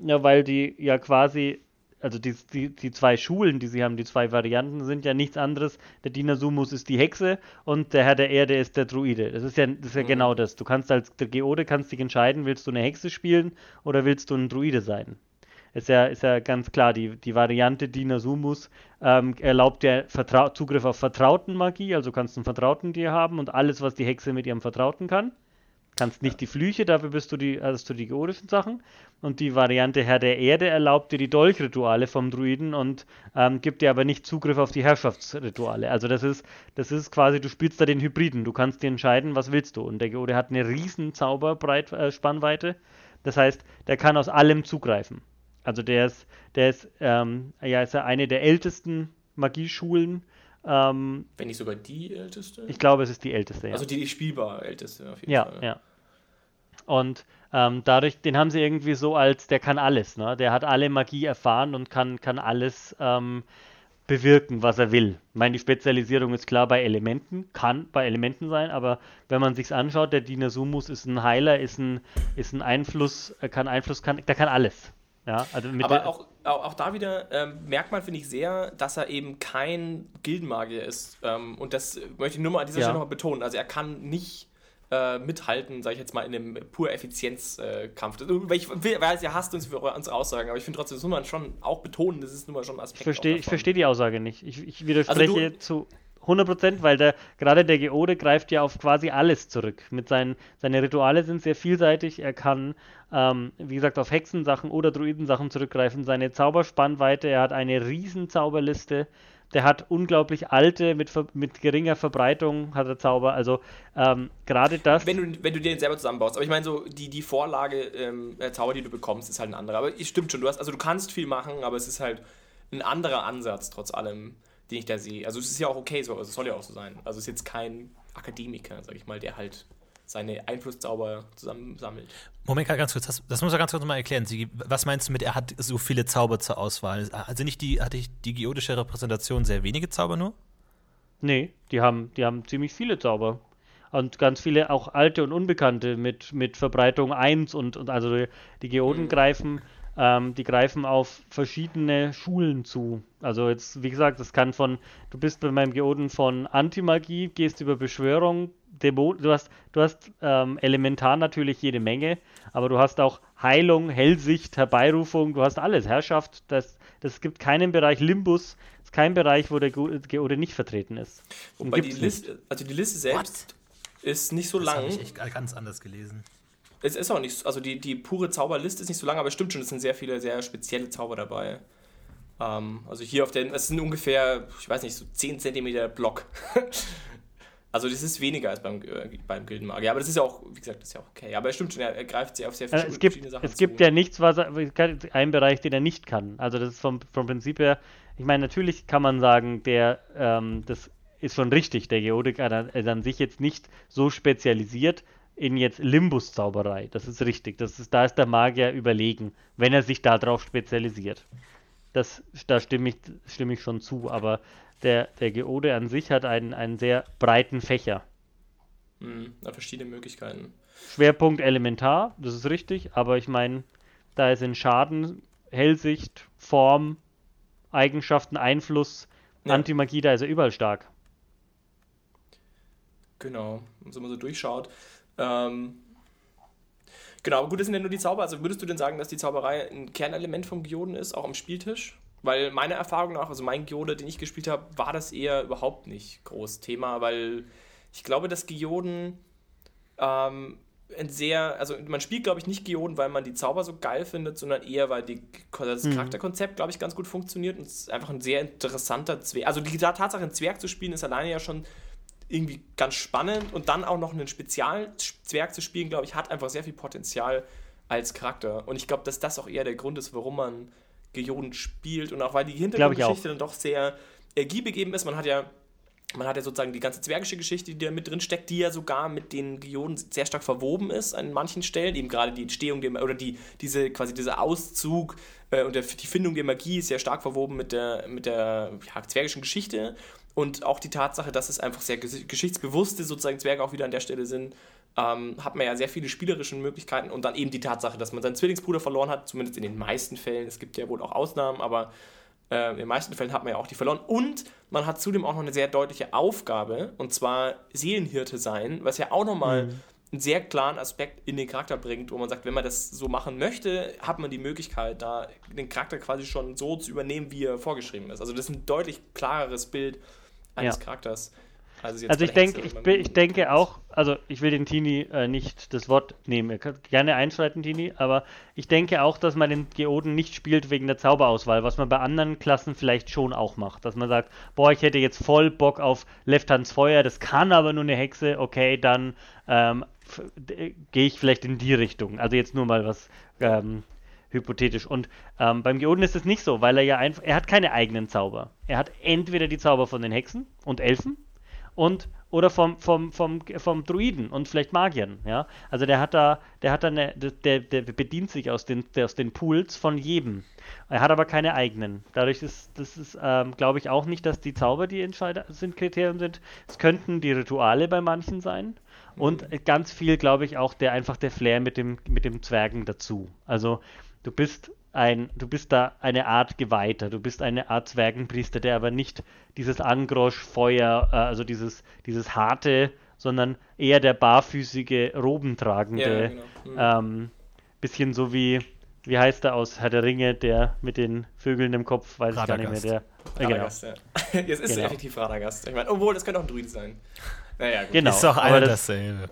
Ja, weil die ja quasi, also die, die, die zwei Schulen, die sie haben, die zwei Varianten, sind ja nichts anderes. Der Dinasumus ist die Hexe und der Herr der Erde ist der Druide. Das ist ja, das ist ja Mhm. genau das. Du kannst als der Geode kannst dich entscheiden, willst du eine Hexe spielen oder willst du ein Druide sein. Ist ja, ist ja ganz klar, die, die Variante Dinasumus ähm, erlaubt dir Vertrau Zugriff auf vertrauten Magie, also kannst du einen Vertrauten dir haben und alles, was die Hexe mit ihrem Vertrauten kann. Kannst nicht die Flüche, dafür bist du die, hast du die geodischen Sachen. Und die Variante Herr der Erde erlaubt dir die Dolchrituale vom Druiden und ähm, gibt dir aber nicht Zugriff auf die Herrschaftsrituale. Also das ist, das ist quasi, du spielst da den Hybriden. Du kannst dir entscheiden, was willst du. Und der Geode hat eine riesen Zauberbreit, äh, Spannweite. Das heißt, der kann aus allem zugreifen. Also der ist, der ist, ähm, ja, ist ja eine der ältesten Magieschulen. Ähm, Wenn nicht sogar die älteste? ich glaube, es ist die älteste. Ja. Also die, die spielbar älteste auf jeden Ja, Fall. ja. Und ähm, dadurch, den haben sie irgendwie so als, der kann alles, ne? Der hat alle Magie erfahren und kann, kann alles ähm, bewirken, was er will. Ich meine, die Spezialisierung ist klar bei Elementen, kann bei Elementen sein, aber wenn man sich's anschaut, der Dinasumus ist ein Heiler, ist ein, ist ein Einfluss, er kann Einfluss, kann, der kann alles. Ja, also Aber auch, auch, da wieder ähm, merkt man, finde ich, sehr, dass er eben kein Gildenmagier ist. Ähm, und das möchte ich nur mal an dieser Ja. Stelle nochmal betonen. Also er kann nicht äh, mithalten, sage ich jetzt mal, in einem pur Effizienzkampf. Äh, ich weiß, ihr hasst uns für unsere Aussagen, aber ich finde trotzdem, das muss man schon auch betonen, das ist nun mal schon ein Aspekt. Ich verstehe versteh die Aussage nicht. Ich, ich widerspreche Also du- zu 100%, weil der, gerade der Geode greift ja auf quasi alles zurück. Mit seinen, seine Rituale sind sehr vielseitig. Er kann, ähm, wie gesagt, auf Hexensachen oder Druidensachen zurückgreifen. Seine Zauberspannweite, er hat eine riesen Zauberliste. Der hat unglaublich alte, mit, mit geringer Verbreitung hat er Zauber. Also ähm, gerade das. Wenn du, wenn du den selber zusammenbaust. Aber ich meine, so die, die Vorlage, ähm, der Zauber, die du bekommst, ist halt ein anderer. Aber es stimmt schon, du hast, also du kannst viel machen, aber es ist halt ein anderer Ansatz, trotz allem, den ich da sehe. Also es ist ja auch okay so, also es soll ja auch so sein. Also es ist jetzt kein Akademiker, sag ich mal, der halt seine Einflusszauber zusammensammelt. Moment, ganz kurz, das, das muss er ganz kurz mal erklären. Sigi. Was meinst du mit, er hat so viele Zauber zur Auswahl? Also nicht die, hatte ich die geodische Repräsentation sehr wenige Zauber nur? Nee, die haben, die haben ziemlich viele Zauber. Und ganz viele auch alte und unbekannte mit, mit Verbreitung 1 und, und also die, die Geoden greifen, ähm, die greifen auf verschiedene Schulen zu. Also jetzt, wie gesagt, das kann von, du bist bei meinem Geoden von Antimagie, gehst über Beschwörung, Dämon, du hast, du hast ähm, elementar natürlich jede Menge, aber du hast auch Heilung, Hellsicht, Herbeirufung, du hast alles, Herrschaft, das, das gibt keinen Bereich Limbus, ist kein Bereich, wo der Ge- Geode nicht vertreten ist. Wobei die. Liste, also die Liste selbst ist nicht so Das lang. habe ich echt ganz anders gelesen. Es ist auch nicht, so- also die, die pure Zauberliste ist nicht so lang, aber es stimmt schon, es sind sehr viele sehr spezielle Zauber dabei. Ähm, also hier auf den, es sind ungefähr, ich weiß nicht, so 10 cm Block. [laughs] also das ist weniger als beim, äh, beim Gildenmagier, aber das ist ja auch, wie gesagt, das ist ja auch okay. Aber es stimmt schon, er, greift sehr auf sehr Äh, verschiedene es gibt, Sachen es gibt zu. ja nichts, was er, einen Bereich, den er nicht kann. Also das ist vom, vom Prinzip her, ich meine, natürlich kann man sagen, der, ähm, das ist schon richtig, der Geodik ist an sich jetzt nicht so spezialisiert in jetzt Limbus-Zauberei. Das ist richtig. Das ist, da ist der Magier überlegen, wenn er sich darauf spezialisiert. Das, da stimme ich, stimme ich schon zu, aber der, der Geode an sich hat einen, einen sehr breiten Fächer. Mhm, ja, verschiedene Möglichkeiten. Schwerpunkt Elementar, das ist richtig, aber ich meine, da ist in Schaden, Hellsicht, Form, Eigenschaften, Einfluss, Ja. Antimagie, da ist er überall stark. Genau, wenn man so durchschaut. Ähm, genau, gut, das sind ja nur die Zauber. Also würdest du denn sagen, dass die Zauberei ein Kernelement vom Geoden ist, auch am Spieltisch? Weil meiner Erfahrung nach, also mein Geode, den ich gespielt habe, war das eher überhaupt nicht groß Thema, weil ich glaube, dass Geoden ähm, ein sehr, also man spielt, glaube ich, nicht Geoden, weil man die Zauber so geil findet, sondern eher, weil die, das Charakterkonzept, glaube ich, ganz gut funktioniert und es ist einfach ein sehr interessanter Zwerg. Also die Tatsache, einen Zwerg zu spielen, ist alleine ja schon irgendwie ganz spannend und dann auch noch einen Spezialzwerg zu spielen, glaube ich, hat einfach sehr viel Potenzial als Charakter. Und ich glaube, dass das auch eher der Grund ist, warum man Geoden spielt und auch weil die Hintergrundgeschichte dann doch sehr ergiebig eben ist. Man hat ja man hat ja sozusagen die ganze zwergische Geschichte, die da mit drin steckt, die ja sogar mit den Geoden sehr stark verwoben ist an manchen Stellen. Eben gerade die Entstehung der, oder die, diese, quasi dieser Auszug äh, und der, die Findung der Magie ist sehr stark verwoben mit der, mit der ja, zwergischen Geschichte. Und auch die Tatsache, dass es einfach sehr geschichtsbewusste sozusagen Zwerge auch wieder an der Stelle sind, ähm, hat man ja sehr viele spielerische Möglichkeiten und dann eben die Tatsache, dass man seinen Zwillingsbruder verloren hat, zumindest in den meisten Fällen. Es gibt ja wohl auch Ausnahmen, aber äh, in den meisten Fällen hat man ja auch die verloren. Und man hat zudem auch noch eine sehr deutliche Aufgabe, und zwar Seelenhirte sein, was ja auch nochmal mhm. einen sehr klaren Aspekt in den Charakter bringt, wo man sagt, wenn man das so machen möchte, hat man die Möglichkeit, da den Charakter quasi schon so zu übernehmen, wie er vorgeschrieben ist. Also das ist ein deutlich klareres Bild eines ja. Charakters. Also, also ich, denke, ich, ich, denke auch, also ich will den Tini äh, nicht das Wort nehmen, er kann gerne einschreiten, Tini, aber ich denke auch, dass man den Geoden nicht spielt wegen der Zauberauswahl, was man bei anderen Klassen vielleicht schon auch macht. Dass man sagt, boah, ich hätte jetzt voll Bock auf Left Hands Feuer, das kann aber nur eine Hexe, okay, dann ähm, gehe ich vielleicht in die Richtung. Also jetzt nur mal was ähm, hypothetisch. Und ähm, beim Geoden ist es nicht so, weil er ja einfach, er hat keine eigenen Zauber. Er hat entweder die Zauber von den Hexen und Elfen und oder vom, vom, vom, vom Druiden und vielleicht Magiern, ja. Also der hat da, der hat da eine, der, der bedient sich aus den, aus den Pools von jedem. Er hat aber keine eigenen. Dadurch ist, das ist, ähm, glaube ich, auch nicht, dass die Zauber die Entscheider sind, Kriterien sind. Es könnten die Rituale bei manchen sein. Und mhm. ganz viel, glaube ich, auch der einfach der Flair mit dem, mit dem Zwergen dazu. Also du bist ein, du bist da eine Art Geweihter, du bist eine Art Zwergenpriester, der aber nicht dieses Angrosch-Feuer, äh, also dieses, dieses harte, sondern eher der barfüßige, robentragende, ja, genau. mhm. ähm, bisschen so wie, wie heißt er aus Herr der Ringe, der mit den Vögeln im Kopf, weiß Radagast. ich gar nicht mehr, der. Äh, genau. Radagast, ja. [laughs] Jetzt ist genau. effektiv Radagast. Ich meine, obwohl, das könnte auch ein Druid sein. Naja, gut. Genau. Ist doch alle das dasselbe.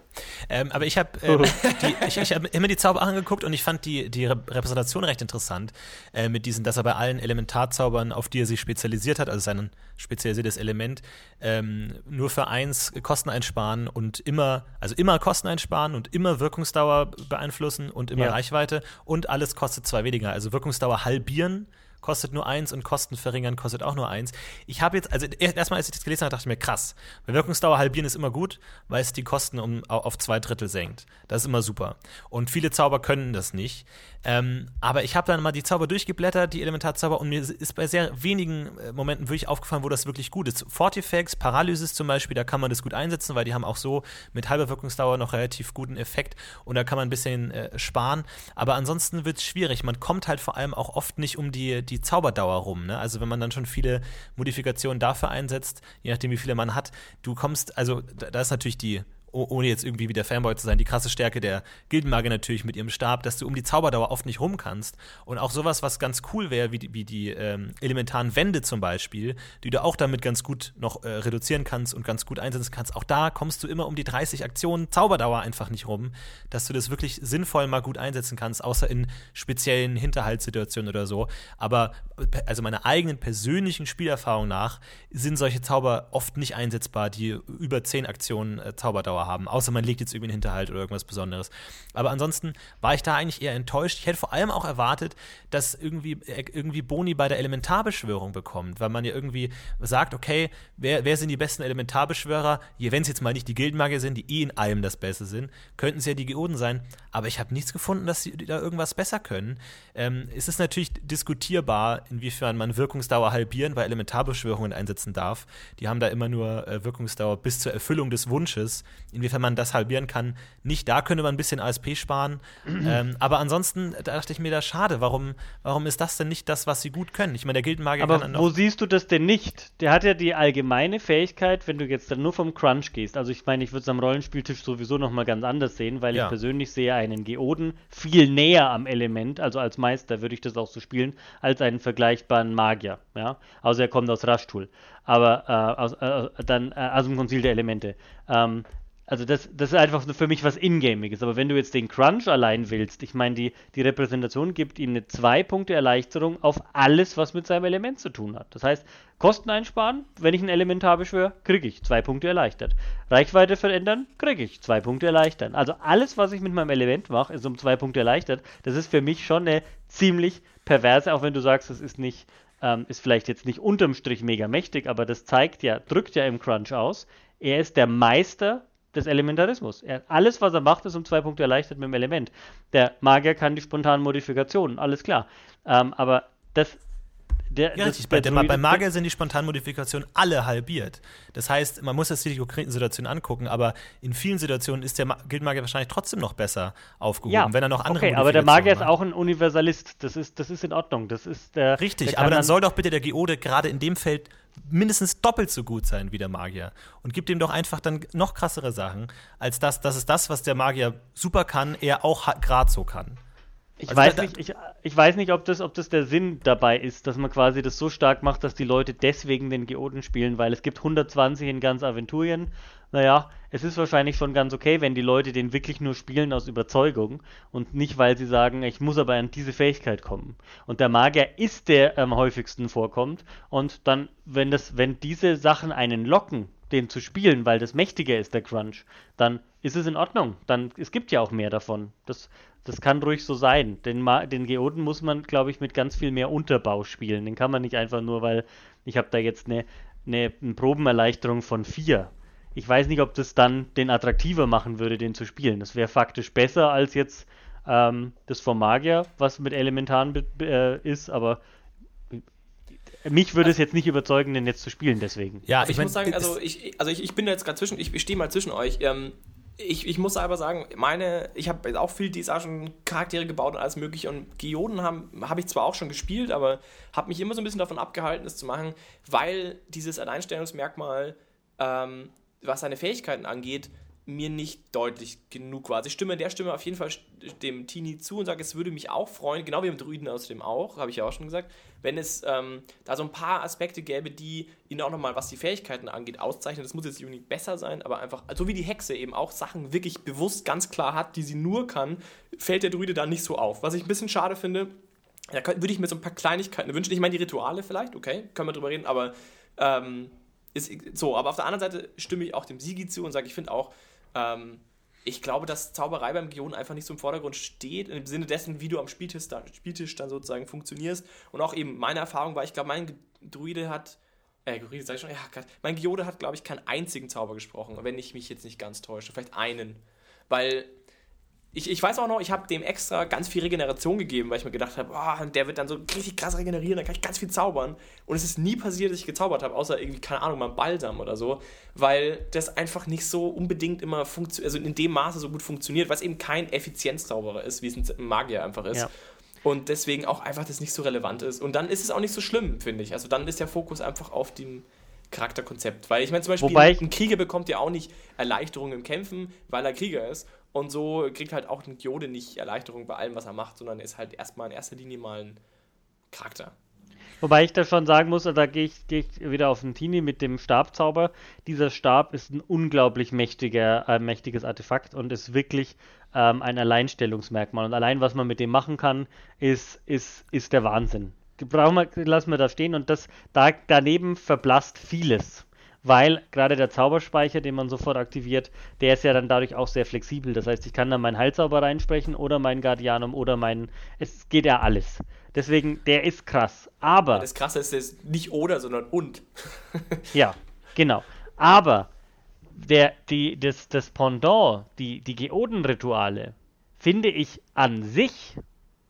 Ähm, aber ich habe ähm, [laughs] [laughs] ich, ich hab immer die Zauber angeguckt und ich fand die, die Repräsentation recht interessant. Äh, mit diesen, dass er bei allen Elementarzaubern, auf die er sich spezialisiert hat, also sein spezialisiertes Element, ähm, nur für eins Kosten einsparen und immer, also immer Kosten einsparen und immer Wirkungsdauer beeinflussen und immer ja. Reichweite und alles kostet zwei weniger. Also Wirkungsdauer halbieren kostet nur eins und Kosten verringern kostet auch nur eins. Ich habe jetzt, also erstmal, als ich das gelesen habe, dachte ich mir, krass, Wirkungsdauer halbieren ist immer gut, weil es die Kosten um, auf zwei Drittel senkt. Das ist immer super. Und viele Zauber können das nicht. Ähm, aber ich habe dann mal die Zauber durchgeblättert, die Elementarzauber, und mir ist bei sehr wenigen äh, Momenten wirklich aufgefallen, wo das wirklich gut ist. Fortifex, Paralysis zum Beispiel, da kann man das gut einsetzen, weil die haben auch so mit halber Wirkungsdauer noch relativ guten Effekt und da kann man ein bisschen äh, sparen. Aber ansonsten wird es schwierig. Man kommt halt vor allem auch oft nicht um die, die Zauberdauer rum. Ne? Also wenn man dann schon viele Modifikationen dafür einsetzt, je nachdem wie viele man hat, du kommst, also da, da ist natürlich die ohne jetzt irgendwie wie der Fanboy zu sein, die krasse Stärke der Gildenmagier natürlich mit ihrem Stab, dass du um die Zauberdauer oft nicht rum kannst. Und auch sowas, was ganz cool wäre, wie die, wie die ähm, elementaren Wände zum Beispiel, die du auch damit ganz gut noch äh, reduzieren kannst und ganz gut einsetzen kannst. Auch da kommst du immer um die 30 Aktionen Zauberdauer einfach nicht rum, dass du das wirklich sinnvoll mal gut einsetzen kannst, außer in speziellen Hinterhaltssituationen oder so. Aber also meiner eigenen persönlichen Spielerfahrung nach sind solche Zauber oft nicht einsetzbar, die über 10 Aktionen äh, Zauberdauer Zuschauer haben, außer man legt jetzt irgendwie einen Hinterhalt oder irgendwas Besonderes. Aber ansonsten war ich da eigentlich eher enttäuscht. Ich hätte vor allem auch erwartet, dass irgendwie, äh, irgendwie Boni bei der Elementarbeschwörung bekommt, weil man ja irgendwie sagt, okay, wer, wer sind die besten Elementarbeschwörer? Wenn es jetzt mal nicht die Gildenmagier sind, die eh in allem das Beste sind, könnten es ja die Geoden sein. Aber ich habe nichts gefunden, dass sie da irgendwas besser können. Ähm, es ist natürlich diskutierbar, inwiefern man Wirkungsdauer halbieren bei Elementarbeschwörungen einsetzen darf. Die haben da immer nur äh, Wirkungsdauer bis zur Erfüllung des Wunsches inwiefern man das halbieren kann. Nicht da könnte man ein bisschen ASP sparen. ähm, aber ansonsten da dachte ich mir da schade, warum, warum ist das denn nicht das, was sie gut können? Ich meine, der Gildenmagier aber kann dann Wo siehst du das denn nicht? Der hat ja die allgemeine Fähigkeit, wenn du jetzt dann nur vom Crunch gehst. Also ich meine, ich würde es am Rollenspieltisch sowieso nochmal ganz anders sehen, weil ja. ich persönlich sehe einen Geoden viel näher am Element, also als Meister würde ich das auch so spielen, als einen vergleichbaren Magier. Ja? Außer er kommt aus Raschtul. Aber äh, aus, äh, dann äh, aus dem Konzil der Elemente. Ähm, also das, das ist einfach für mich was Ingamiges. Aber wenn du jetzt den Crunch allein willst, ich meine, die, die Repräsentation gibt ihm eine 2 Punkte Erleichterung auf alles, was mit seinem Element zu tun hat. Das heißt, Kosten einsparen, wenn ich ein Elementar beschwöre, kriege ich 2 Punkte erleichtert. Reichweite verändern, kriege ich 2 Punkte erleichtern. Also alles, was ich mit meinem Element mache, ist um 2 Punkte erleichtert. Das ist für mich schon eine ziemlich perverse, auch wenn du sagst, das ist nicht ähm, ist vielleicht jetzt nicht unterm Strich mega mächtig, aber das zeigt ja, drückt ja im Crunch aus. Er ist der Meister des Elementarismus. Er, alles, was er macht, ist um zwei Punkte erleichtert mit dem Element. Der Magier kann die spontanen Modifikationen, alles klar. Ähm, aber das, der, Ja, das- richtig. Bei, der bei Magier sind die Spontanmodifikationen alle halbiert. Das heißt, man muss das die konkreten Situationen angucken, aber in vielen Situationen ist der Ma Guildmagier wahrscheinlich trotzdem noch besser aufgehoben, Ja, wenn er noch andere okay, aber der Magier ist Modifikationen auch ein Universalist. Das ist, das ist in Ordnung. Das ist der. Richtig, der aber dann soll doch bitte der Geode gerade in dem Feld mindestens doppelt so gut sein wie der Magier. Und gibt ihm doch einfach dann noch krassere Sachen, als das, das ist das, was der Magier super kann, er auch gerade so kann. Ich Also weiß da- nicht, ich, ich weiß nicht, ob das, ob das der Sinn dabei ist, dass man quasi das so stark macht, dass die Leute deswegen den Geoden spielen, weil es gibt 120 in ganz Aventurien. Naja, es ist wahrscheinlich schon ganz okay, wenn die Leute den wirklich nur spielen aus Überzeugung und nicht, weil sie sagen, ich muss aber an diese Fähigkeit kommen. Und der Magier ist der am häufigsten vorkommt. Und dann, wenn das, wenn diese Sachen einen locken, den zu spielen, weil das mächtiger ist, der Crunch, dann ist es in Ordnung. Dann, es gibt ja auch mehr davon. Das, das kann ruhig so sein. Den, Ma den Geoden muss man, glaube ich, mit ganz viel mehr Unterbau spielen. Den kann man nicht einfach nur, weil ich habe da jetzt eine, eine, eine Probenerleichterung von vier. Ich weiß nicht, ob das dann den attraktiver machen würde, den zu spielen. Das wäre faktisch besser als jetzt ähm, das vom Magier, was mit Elementaren äh, ist, aber mich würde es jetzt nicht überzeugen, den jetzt zu spielen, deswegen. Ja, Also ich, mein, muss sagen, also ich, also ich, ich bin da jetzt gerade zwischen, ich stehe mal zwischen euch. Ähm, ich, ich muss aber sagen, meine, ich habe auch viel dieser schon Charaktere gebaut und alles mögliche und Geoden haben habe ich zwar auch schon gespielt, aber habe mich immer so ein bisschen davon abgehalten, das zu machen, weil dieses Alleinstellungsmerkmal, ähm, was seine Fähigkeiten angeht, mir nicht deutlich genug war. Also ich stimme der Stimme auf jeden Fall dem Tini zu und sage, es würde mich auch freuen, genau wie im Druiden außerdem auch, habe ich ja auch schon gesagt, wenn es ähm, da so ein paar Aspekte gäbe, die ihn auch nochmal, was die Fähigkeiten angeht, auszeichnen. Das muss jetzt nicht besser sein, aber einfach, so wie die Hexe eben auch Sachen wirklich bewusst ganz klar hat, die sie nur kann, fällt der Druide da nicht so auf. Was ich ein bisschen schade finde, da würde ich mir so ein paar Kleinigkeiten wünschen. Ich meine, die Rituale vielleicht, okay, können wir drüber reden, aber ähm, ist so. Aber auf der anderen Seite stimme ich auch dem Sigi zu und sage, ich finde auch, ähm, ich glaube, dass Zauberei beim Geoden einfach nicht so im Vordergrund steht, im Sinne dessen, wie du am Spieltisch, da, Spieltisch dann sozusagen funktionierst. Und auch eben meine Erfahrung war, ich glaube, mein Druide hat, äh, Druide sag ich schon, ja, Gott, mein Geode hat, glaube ich, keinen einzigen Zauber gesprochen, wenn ich mich jetzt nicht ganz täusche. Vielleicht einen. Weil ich, ich weiß auch noch, ich habe dem extra ganz viel Regeneration gegeben, weil ich mir gedacht habe, oh, der wird dann so richtig krass regenerieren, dann kann ich ganz viel zaubern. Und es ist nie passiert, dass ich gezaubert habe, außer irgendwie, keine Ahnung, mal Balsam oder so, weil das einfach nicht so unbedingt immer funktioniert, also in dem Maße so gut funktioniert, weil es eben kein Effizienzzauberer ist, wie es ein Magier einfach ist. Ja. Und deswegen auch einfach das nicht so relevant ist. Und dann ist es auch nicht so schlimm, finde ich. Also dann ist der Fokus einfach auf dem Charakterkonzept. Weil ich meine, zum Beispiel, Wobei ein Krieger bekommt ja auch nicht Erleichterung im Kämpfen, weil er Krieger ist. Und so kriegt halt auch ein Geode nicht Erleichterung bei allem, was er macht, sondern er ist halt erstmal in erster Linie mal ein Charakter. Wobei ich da schon sagen muss, da gehe ich, geh ich wieder auf den Tini mit dem Stabzauber. Dieser Stab ist ein unglaublich mächtiger, äh, mächtiges Artefakt und ist wirklich ähm, ein Alleinstellungsmerkmal. Und allein, was man mit dem machen kann, ist, ist, ist der Wahnsinn. Brauchen wir, lassen wir da stehen und das, da, daneben verblasst vieles. Weil gerade der Zauberspeicher, den man sofort aktiviert, der ist ja dann dadurch auch sehr flexibel. Das heißt, ich kann dann meinen Heilzauber reinsprechen oder meinen Guardianum oder meinen. Es geht ja alles. Deswegen, der ist krass. Aber. Das Krasse ist jetzt nicht oder, sondern und. [laughs] Ja, genau. Aber der, die, das, das Pendant, die, die Geodenrituale, finde ich an sich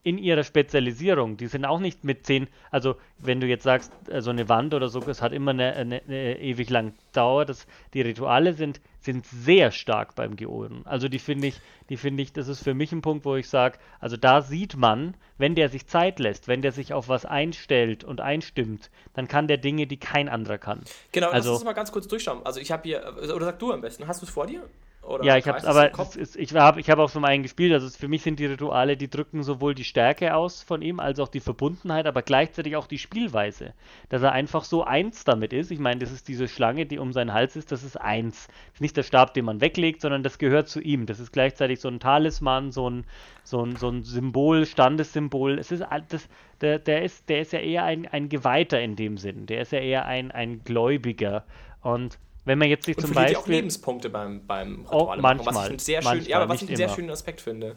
in ihrer Spezialisierung, die sind auch nicht mit 10, also wenn du jetzt sagst, äh, so eine Wand oder so, es hat immer eine, eine, eine ewig lang Dauer, das, die Rituale sind, sind sehr stark beim Geoden. Also die finde ich, die finde ich, das ist für mich ein Punkt, wo ich sage, also da sieht man, wenn der sich Zeit lässt, wenn der sich auf was einstellt und einstimmt, dann kann der Dinge, die kein anderer kann. Genau, Also- lass uns mal ganz kurz durchschauen. Also ich habe hier, oder sag du am besten, hast du es vor dir? Oder Ja, ich habe, aber ist, ich habe ich hab auch so einen gespielt. Also für mich sind die Rituale, die drücken sowohl die Stärke aus von ihm, als auch die Verbundenheit, aber gleichzeitig auch die Spielweise. Dass er einfach so eins damit ist. Ich meine, das ist diese Schlange, die um seinen Hals ist, das ist eins. Das ist nicht der Stab, den man weglegt, sondern das gehört zu ihm. Das ist gleichzeitig so ein Talisman, so ein, so ein, so ein Symbol, Standessymbol. Es ist das, der, der ist, der ist ja eher ein, ein Geweihter in dem Sinn. Der ist ja eher ein, ein Gläubiger. Und wenn man jetzt sich Und zum ja auch Beispiel. Lebenspunkte beim, beim Oh, Rituale machen, was ich manchmal. einen sehr schön, ja, Manchmal, was ich einen sehr schönen Aspekt finde,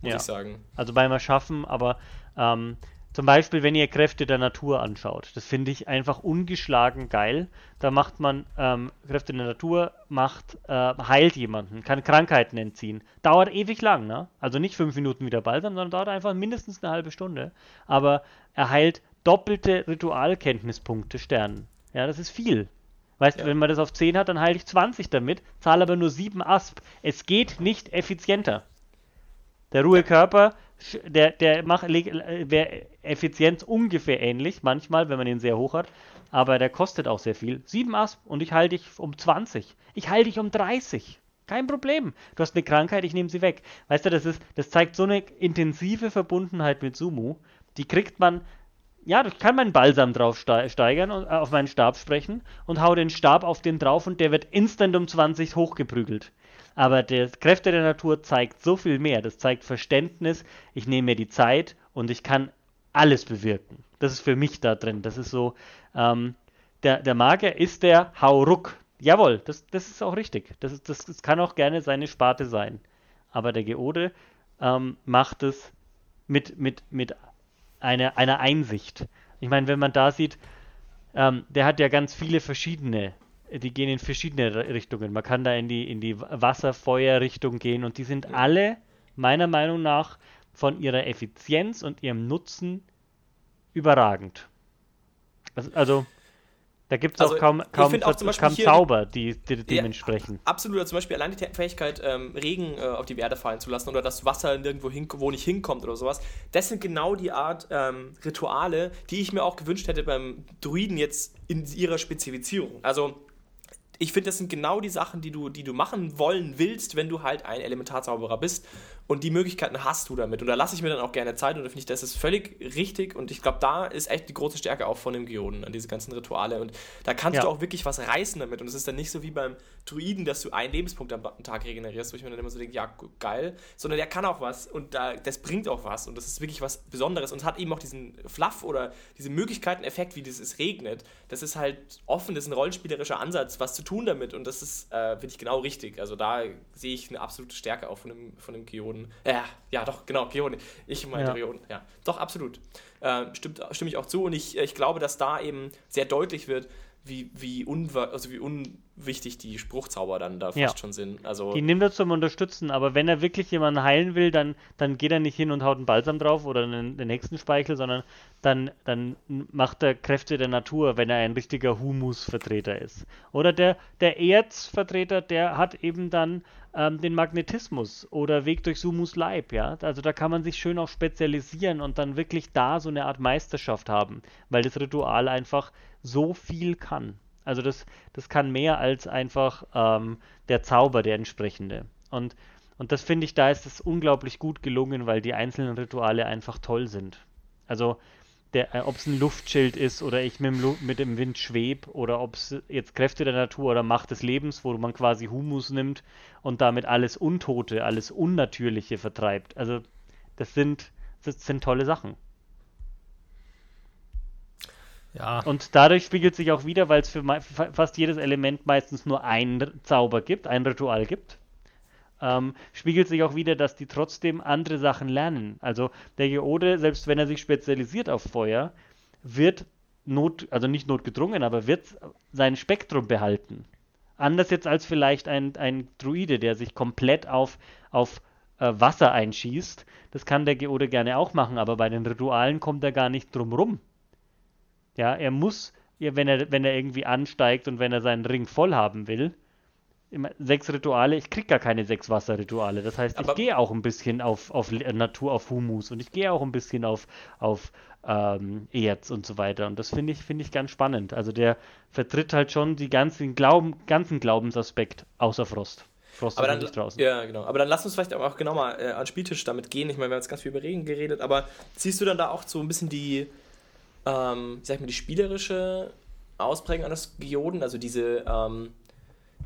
muss Ja. ich sagen. Also beim Erschaffen, aber ähm, zum Beispiel, wenn ihr Kräfte der Natur anschaut, das finde ich einfach ungeschlagen geil. Da macht man ähm, Kräfte der Natur, macht, äh, heilt jemanden, kann Krankheiten entziehen. Dauert ewig lang, ne? Also nicht fünf Minuten wieder Balsam, sondern dauert einfach mindestens eine halbe Stunde. Aber er heilt doppelte Ritualkenntnispunkte Sternen. Ja, das ist viel. Weißt du, Ja. wenn man das auf 10 hat, dann heile ich 20 damit, zahle aber nur 7 Asp. Es geht nicht effizienter. Der Ruhekörper, der, der macht, wäre Effizienz ungefähr ähnlich, manchmal, wenn man ihn sehr hoch hat, aber der kostet auch sehr viel. 7 Asp und ich halte dich um 20. Ich halte dich um 30. Kein Problem. Du hast eine Krankheit, ich nehme sie weg. Weißt du, das ist, das zeigt so eine intensive Verbundenheit mit Sumu. Die kriegt man ja, ich kann meinen Balsam drauf ste- steigern und äh, auf meinen Stab sprechen und hau den Stab auf den drauf und der wird instant um 20 hochgeprügelt. Aber der Kräfte der Natur zeigt so viel mehr. Das zeigt Verständnis. Ich nehme mir die Zeit und ich kann alles bewirken. Das ist für mich da drin. Das ist so, ähm, der, der Magier ist der Hauruck. Jawohl, das, das ist auch richtig. Das, das, das kann auch gerne seine Sparte sein. Aber der Geode ähm, macht es mit, mit, mit einer, einer Einsicht. Ich meine, wenn man da sieht, ähm, der hat ja ganz viele verschiedene, die gehen in verschiedene Richtungen. Man kann da in die, in die Wasser-Feuer-Richtung gehen und die sind alle meiner Meinung nach von ihrer Effizienz und ihrem Nutzen überragend. Also, also da gibt es Also, auch kaum, kaum, auch kaum Zauber, die, die Ja, dementsprechend. Absolut, zum Beispiel allein die Fähigkeit, ähm, Regen äh, auf die Erde fallen zu lassen oder das Wasser nirgendwo hin, wo nicht hinkommt oder sowas. Das sind genau die Art ähm, Rituale, die ich mir auch gewünscht hätte beim Druiden jetzt in ihrer Spezifizierung. Also ich finde, das sind genau die Sachen, die du, die du machen wollen willst, wenn du halt ein Elementarzauberer bist. Und die Möglichkeiten hast du damit. Und da lasse ich mir dann auch gerne Zeit und da finde ich, das ist völlig richtig. Und ich glaube, da ist echt die große Stärke auch von dem Geoden, an diese ganzen Rituale. Und da kannst Ja. du auch wirklich was reißen damit. Und es ist dann nicht so wie beim Druiden, dass du einen Lebenspunkt am Tag regenerierst, wo ich mir dann immer so denke, ja, geil. Sondern der kann auch was und da, das bringt auch was. Und das ist wirklich was Besonderes. Und es hat eben auch diesen Fluff oder diese Möglichkeiten-Effekt, wie das es regnet. Das ist halt offen, das ist ein rollenspielerischer Ansatz, was zu tun damit. Und das ist, äh, finde ich, genau richtig. Also da sehe ich eine absolute Stärke auch von dem, von dem Geoden. Äh, ja, doch, genau, Geoden. Ich meinte Ja. Geoden. Ja, doch, absolut. Äh, stimmt, stimme ich auch zu. Und ich, ich glaube, dass da eben sehr deutlich wird, wie, wie, unwa also wie unwichtig die Spruchzauber dann da fast Ja. schon sind. Also, Die nimmt er zum Unterstützen, aber wenn er wirklich jemanden heilen will, dann, dann geht er nicht hin und haut einen Balsam drauf oder einen, den nächsten Speichel, sondern dann, dann macht er Kräfte der Natur, wenn er ein richtiger Humusvertreter ist. Oder der, der Erzvertreter, der hat eben dann ähm, den Magnetismus oder Weg durch Sumus Leib, ja. Also da kann man sich schön auch spezialisieren und dann wirklich da so eine Art Meisterschaft haben, weil das Ritual einfach so viel kann. Also das, das kann mehr als einfach ähm, der Zauber, der entsprechende. Und, und das finde ich, da ist es unglaublich gut gelungen, weil die einzelnen Rituale einfach toll sind. Also äh, ob es ein Luftschild ist oder ich mit dem, Lu mit dem Wind schweb oder ob es jetzt Kräfte der Natur oder Macht des Lebens, wo man quasi Humus nimmt und damit alles Untote, alles Unnatürliche vertreibt. Also das sind, das sind tolle Sachen. Ja, Und dadurch spiegelt sich auch wieder, weil es für fast jedes Element meistens nur einen R- Zauber gibt, ein Ritual gibt, ähm, spiegelt sich auch wieder, dass die trotzdem andere Sachen lernen. Also der Geode, selbst wenn er sich spezialisiert auf Feuer, wird not, also nicht notgedrungen, aber wird sein Spektrum behalten. Anders jetzt als vielleicht ein, ein Druide, der sich komplett auf, auf äh, Wasser einschießt. Das kann der Geode gerne auch machen, aber bei den Ritualen kommt er gar nicht drum rum. Ja, er muss, ja, wenn er, wenn er irgendwie ansteigt und wenn er seinen Ring voll haben will, immer sechs Rituale, ich krieg gar keine sechs Wasserrituale. Das heißt, Aber- ich gehe auch ein bisschen auf, auf Le- Natur, auf Humus und ich gehe auch ein bisschen auf, auf ähm, Erz und so weiter. Und das finde ich, finde ich ganz spannend. Also der vertritt halt schon die ganzen, Glauben, ganzen Glaubensaspekt außer Frost. Frost aber dann, nicht draußen. ja, genau. Aber dann lass uns vielleicht auch genau mal äh, an den Spieltisch damit gehen. Ich meine, wir haben jetzt ganz viel über Regen geredet, aber siehst du dann da auch so ein bisschen die, ähm, wie sag ich mal, die spielerische Ausprägung eines Geoden, also diese, ähm,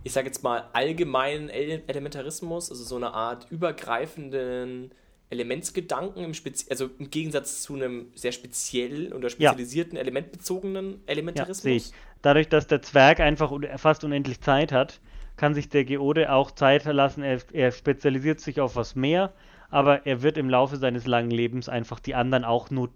ich sag jetzt mal, allgemeinen Ele Elementarismus, also so eine Art übergreifenden Elementsgedanken, im Spezi also im Gegensatz zu einem sehr speziellen oder spezialisierten, elementbezogenen Ja, Elementarismus. sehe ich. Dadurch, dass der Zwerg einfach fast unendlich Zeit hat, kann sich der Geode auch Zeit lassen. Er, er spezialisiert sich auf was mehr, aber er wird im Laufe seines langen Lebens einfach die anderen auch not,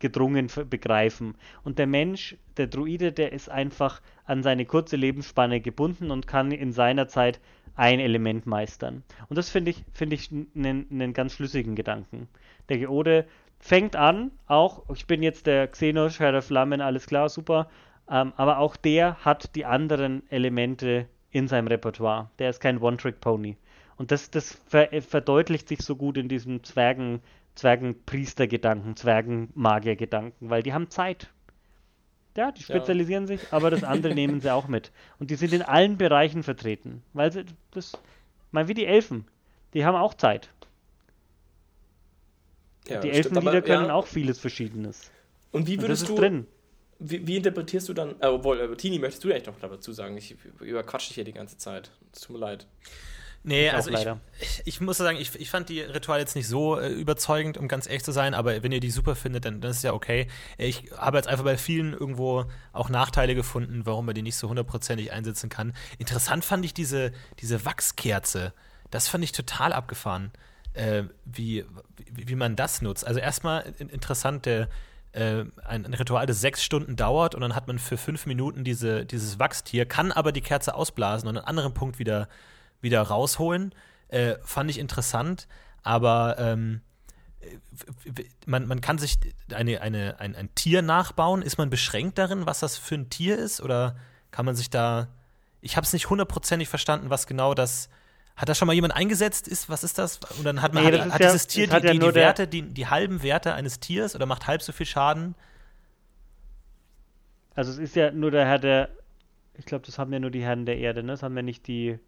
notgedrungen begreifen. Und der Mensch, der Druide, der ist einfach an seine kurze Lebensspanne gebunden und kann in seiner Zeit ein Element meistern. Und das finde ich, finde ich einen ganz schlüssigen Gedanken. Der Geode fängt an, auch, ich bin jetzt der Xenos, Herr der Flammen, alles klar, super, ähm, aber auch der hat die anderen Elemente in seinem Repertoire. Der ist kein One-Trick-Pony. Und das, das ver verdeutlicht sich so gut in diesem Zwergen, Zwergenpriestergedanken, Zwergenmagiergedanken, weil die haben Zeit. Ja, die spezialisieren ja. sich, aber das andere nehmen sie auch mit. Und die sind in allen Bereichen vertreten. Weil sie das, mal wie die Elfen, die haben auch Zeit. Ja, die Elfenlieder können ja. auch vieles Verschiedenes. Und wie würdest Und du drin? Wie, wie, interpretierst du dann, obwohl, äh, Tini, möchtest du eigentlich noch dazu sagen? Ich überquatsche dich hier die ganze Zeit. Es tut mir leid. Nee, also ich, ich, ich, muss sagen, ich, ich fand die Rituale jetzt nicht so äh, überzeugend, um ganz echt zu sein, aber wenn ihr die super findet, dann das ist ja okay. Ich habe jetzt einfach bei vielen irgendwo auch Nachteile gefunden, warum man die nicht so hundertprozentig einsetzen kann. Interessant fand ich diese, diese Wachskerze. Das fand ich total abgefahren, äh, wie, wie, wie, man das nutzt. Also erstmal interessant, der, äh, ein, ein, Ritual, das sechs Stunden dauert und dann hat man für fünf Minuten diese, dieses Wachstier, kann aber die Kerze ausblasen und an einem anderen Punkt wieder wieder rausholen. Äh, fand ich interessant, aber ähm, man, man kann sich eine, eine, ein, ein Tier nachbauen. Ist man beschränkt darin, was das für ein Tier ist? Oder kann man sich da. Ich habe es nicht hundertprozentig verstanden, was genau das. Hat da schon mal jemand eingesetzt? Ist, was ist das? Und dann hat man nee, hat, hat ja, dieses Tier die, ja die, die Werte, die, die halben Werte eines Tiers oder macht halb so viel Schaden? Also es ist ja nur der Herr der. Ich glaube, das haben ja nur die Herren der Erde, ne? Das haben ja nicht die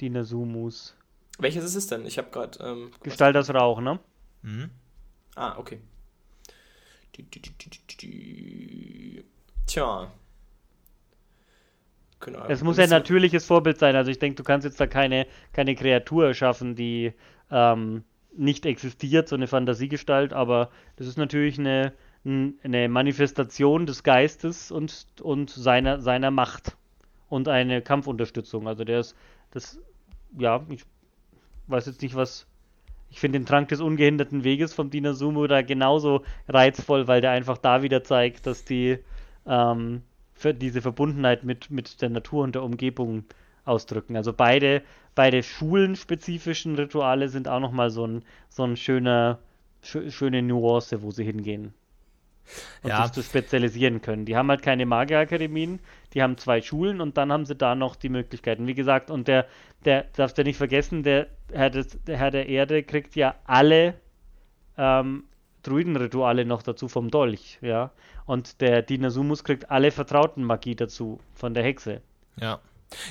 die Nasumus. Welches ist es denn? Ich habe gerade. Ähm, Gestalt aus Rauch, ne? Mhm. Ah, okay. Die, die, die, Tja. es muss ein natürliches Vorbild sein. Also ich denke, du kannst jetzt da keine, keine Kreatur erschaffen, die ähm, nicht existiert, so eine Fantasiegestalt, aber das ist natürlich eine, eine Manifestation des Geistes und, und seiner, seiner Macht und eine Kampfunterstützung. Also der ist das, ja, ich weiß jetzt nicht, was. Ich finde den Trank des ungehinderten Weges vom Dina Sumo da genauso reizvoll, weil der einfach da wieder zeigt, dass die ähm, für diese Verbundenheit mit, mit der Natur und der Umgebung ausdrücken. Also beide, beide schulenspezifischen Rituale sind auch nochmal so ein, so ein schöner, sch schöne Nuance, wo sie hingehen und ja. sich zu spezialisieren können. Die haben halt keine Magierakademien, die haben zwei Schulen und dann haben sie da noch die Möglichkeiten. Wie gesagt, und der, der darfst du nicht vergessen, der Herr, des, der Herr der Erde kriegt ja alle ähm, Druidenrituale noch dazu vom Dolch, ja. Und der Dinasumus kriegt alle vertrauten Magie dazu von der Hexe. Ja.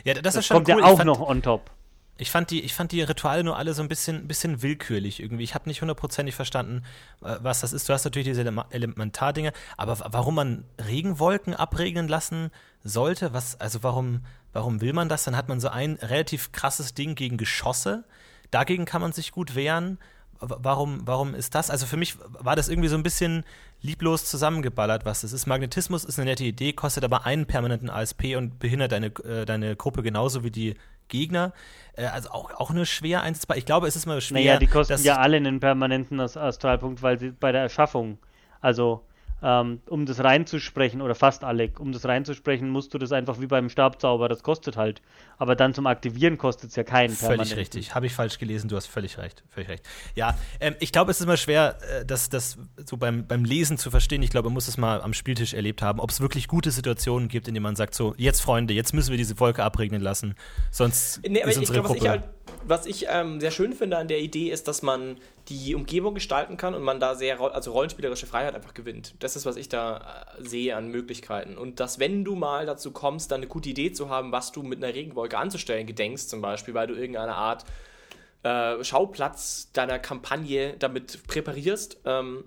Ja, das, das ist schon kommt cool. ja auch fand, noch on top. Ich fand, die, ich fand die Rituale nur alle so ein bisschen, bisschen willkürlich irgendwie. Ich habe nicht hundertprozentig verstanden, was das ist. Du hast natürlich diese Elementardinge, aber warum man Regenwolken abregnen lassen sollte, was, also warum, warum will man das? Dann hat man so ein relativ krasses Ding gegen Geschosse. Dagegen kann man sich gut wehren. Warum, warum ist das? Also für mich war das irgendwie so ein bisschen lieblos zusammengeballert, was das ist. Magnetismus ist eine nette Idee, kostet aber einen permanenten ASP und behindert deine, äh, deine Gruppe genauso wie die Gegner. Äh, also auch, auch nur schwer einsetzbar. Ich glaube, es ist mal schwer. Naja, die kosten ja alle einen permanenten Astralpunkt, weil sie bei der Erschaffung, also ähm, um das reinzusprechen, oder fast alle, um das reinzusprechen, musst du das einfach wie beim Stabzauber, das kostet halt. Aber dann zum Aktivieren kostet es ja keinen Völlig richtig. Habe ich falsch gelesen, du hast völlig recht. Völlig recht. Ja, ähm, ich glaube, es ist immer schwer, äh, das, das so beim, beim Lesen zu verstehen. Ich glaube, man muss es mal am Spieltisch erlebt haben, ob es wirklich gute Situationen gibt, in denen man sagt, so, jetzt Freunde, jetzt müssen wir diese Wolke abregnen lassen, sonst nee, ist unsere glaub, Gruppe... Was ich, halt, was ich ähm, sehr schön finde an der Idee ist, dass man die Umgebung gestalten kann und man da sehr, also rollenspielerische Freiheit einfach gewinnt. Das ist, was ich da äh, sehe an Möglichkeiten. Und dass, wenn du mal dazu kommst, dann eine gute Idee zu haben, was du mit einer Regenwolke anzustellen gedenkst, zum Beispiel, weil du irgendeine Art äh, Schauplatz deiner Kampagne damit präparierst, ähm,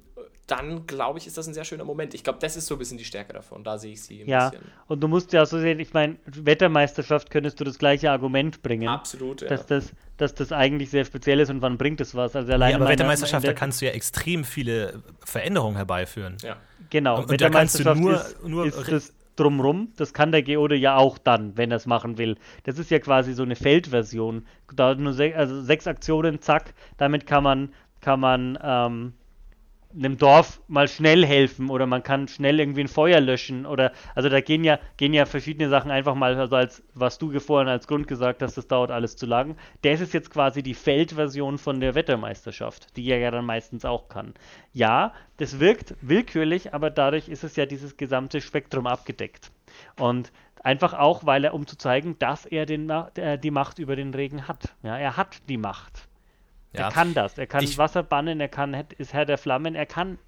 dann glaube ich, ist das ein sehr schöner Moment. Ich glaube, das ist so ein bisschen die Stärke davon. Da sehe ich sie ein ja, bisschen. und du musst ja so sehen, ich meine, Wettermeisterschaft könntest du das gleiche Argument bringen. Absolut, ja. Dass das, dass das eigentlich sehr speziell ist und wann bringt es was. Also allein ja, aber Wettermeisterschaft, da kannst du ja extrem viele Veränderungen herbeiführen. Ja. Genau, und, und da kannst du nur, ist, nur ist das drumrum. Das kann der Geode ja auch dann, wenn er es machen will. Das ist ja quasi so eine Feldversion. Da nur se also sechs Aktionen, zack. Damit kann man, kann man ähm, einem Dorf mal schnell helfen oder man kann schnell irgendwie ein Feuer löschen oder also da gehen ja gehen ja verschiedene Sachen einfach mal also als was du vorhin als Grund gesagt hast, das dauert alles zu lang. Das ist jetzt quasi die Feldversion von der Wettermeisterschaft, die er ja dann meistens auch kann. Ja, das wirkt willkürlich, aber dadurch ist es ja dieses gesamte Spektrum abgedeckt. Und einfach auch, weil er um zu zeigen, dass er den, äh, die Macht über den Regen hat. Ja, er hat die Macht. Ja. Er kann das. Er kann ich, Wasser bannen, er kann, ist Herr der Flammen, er kann.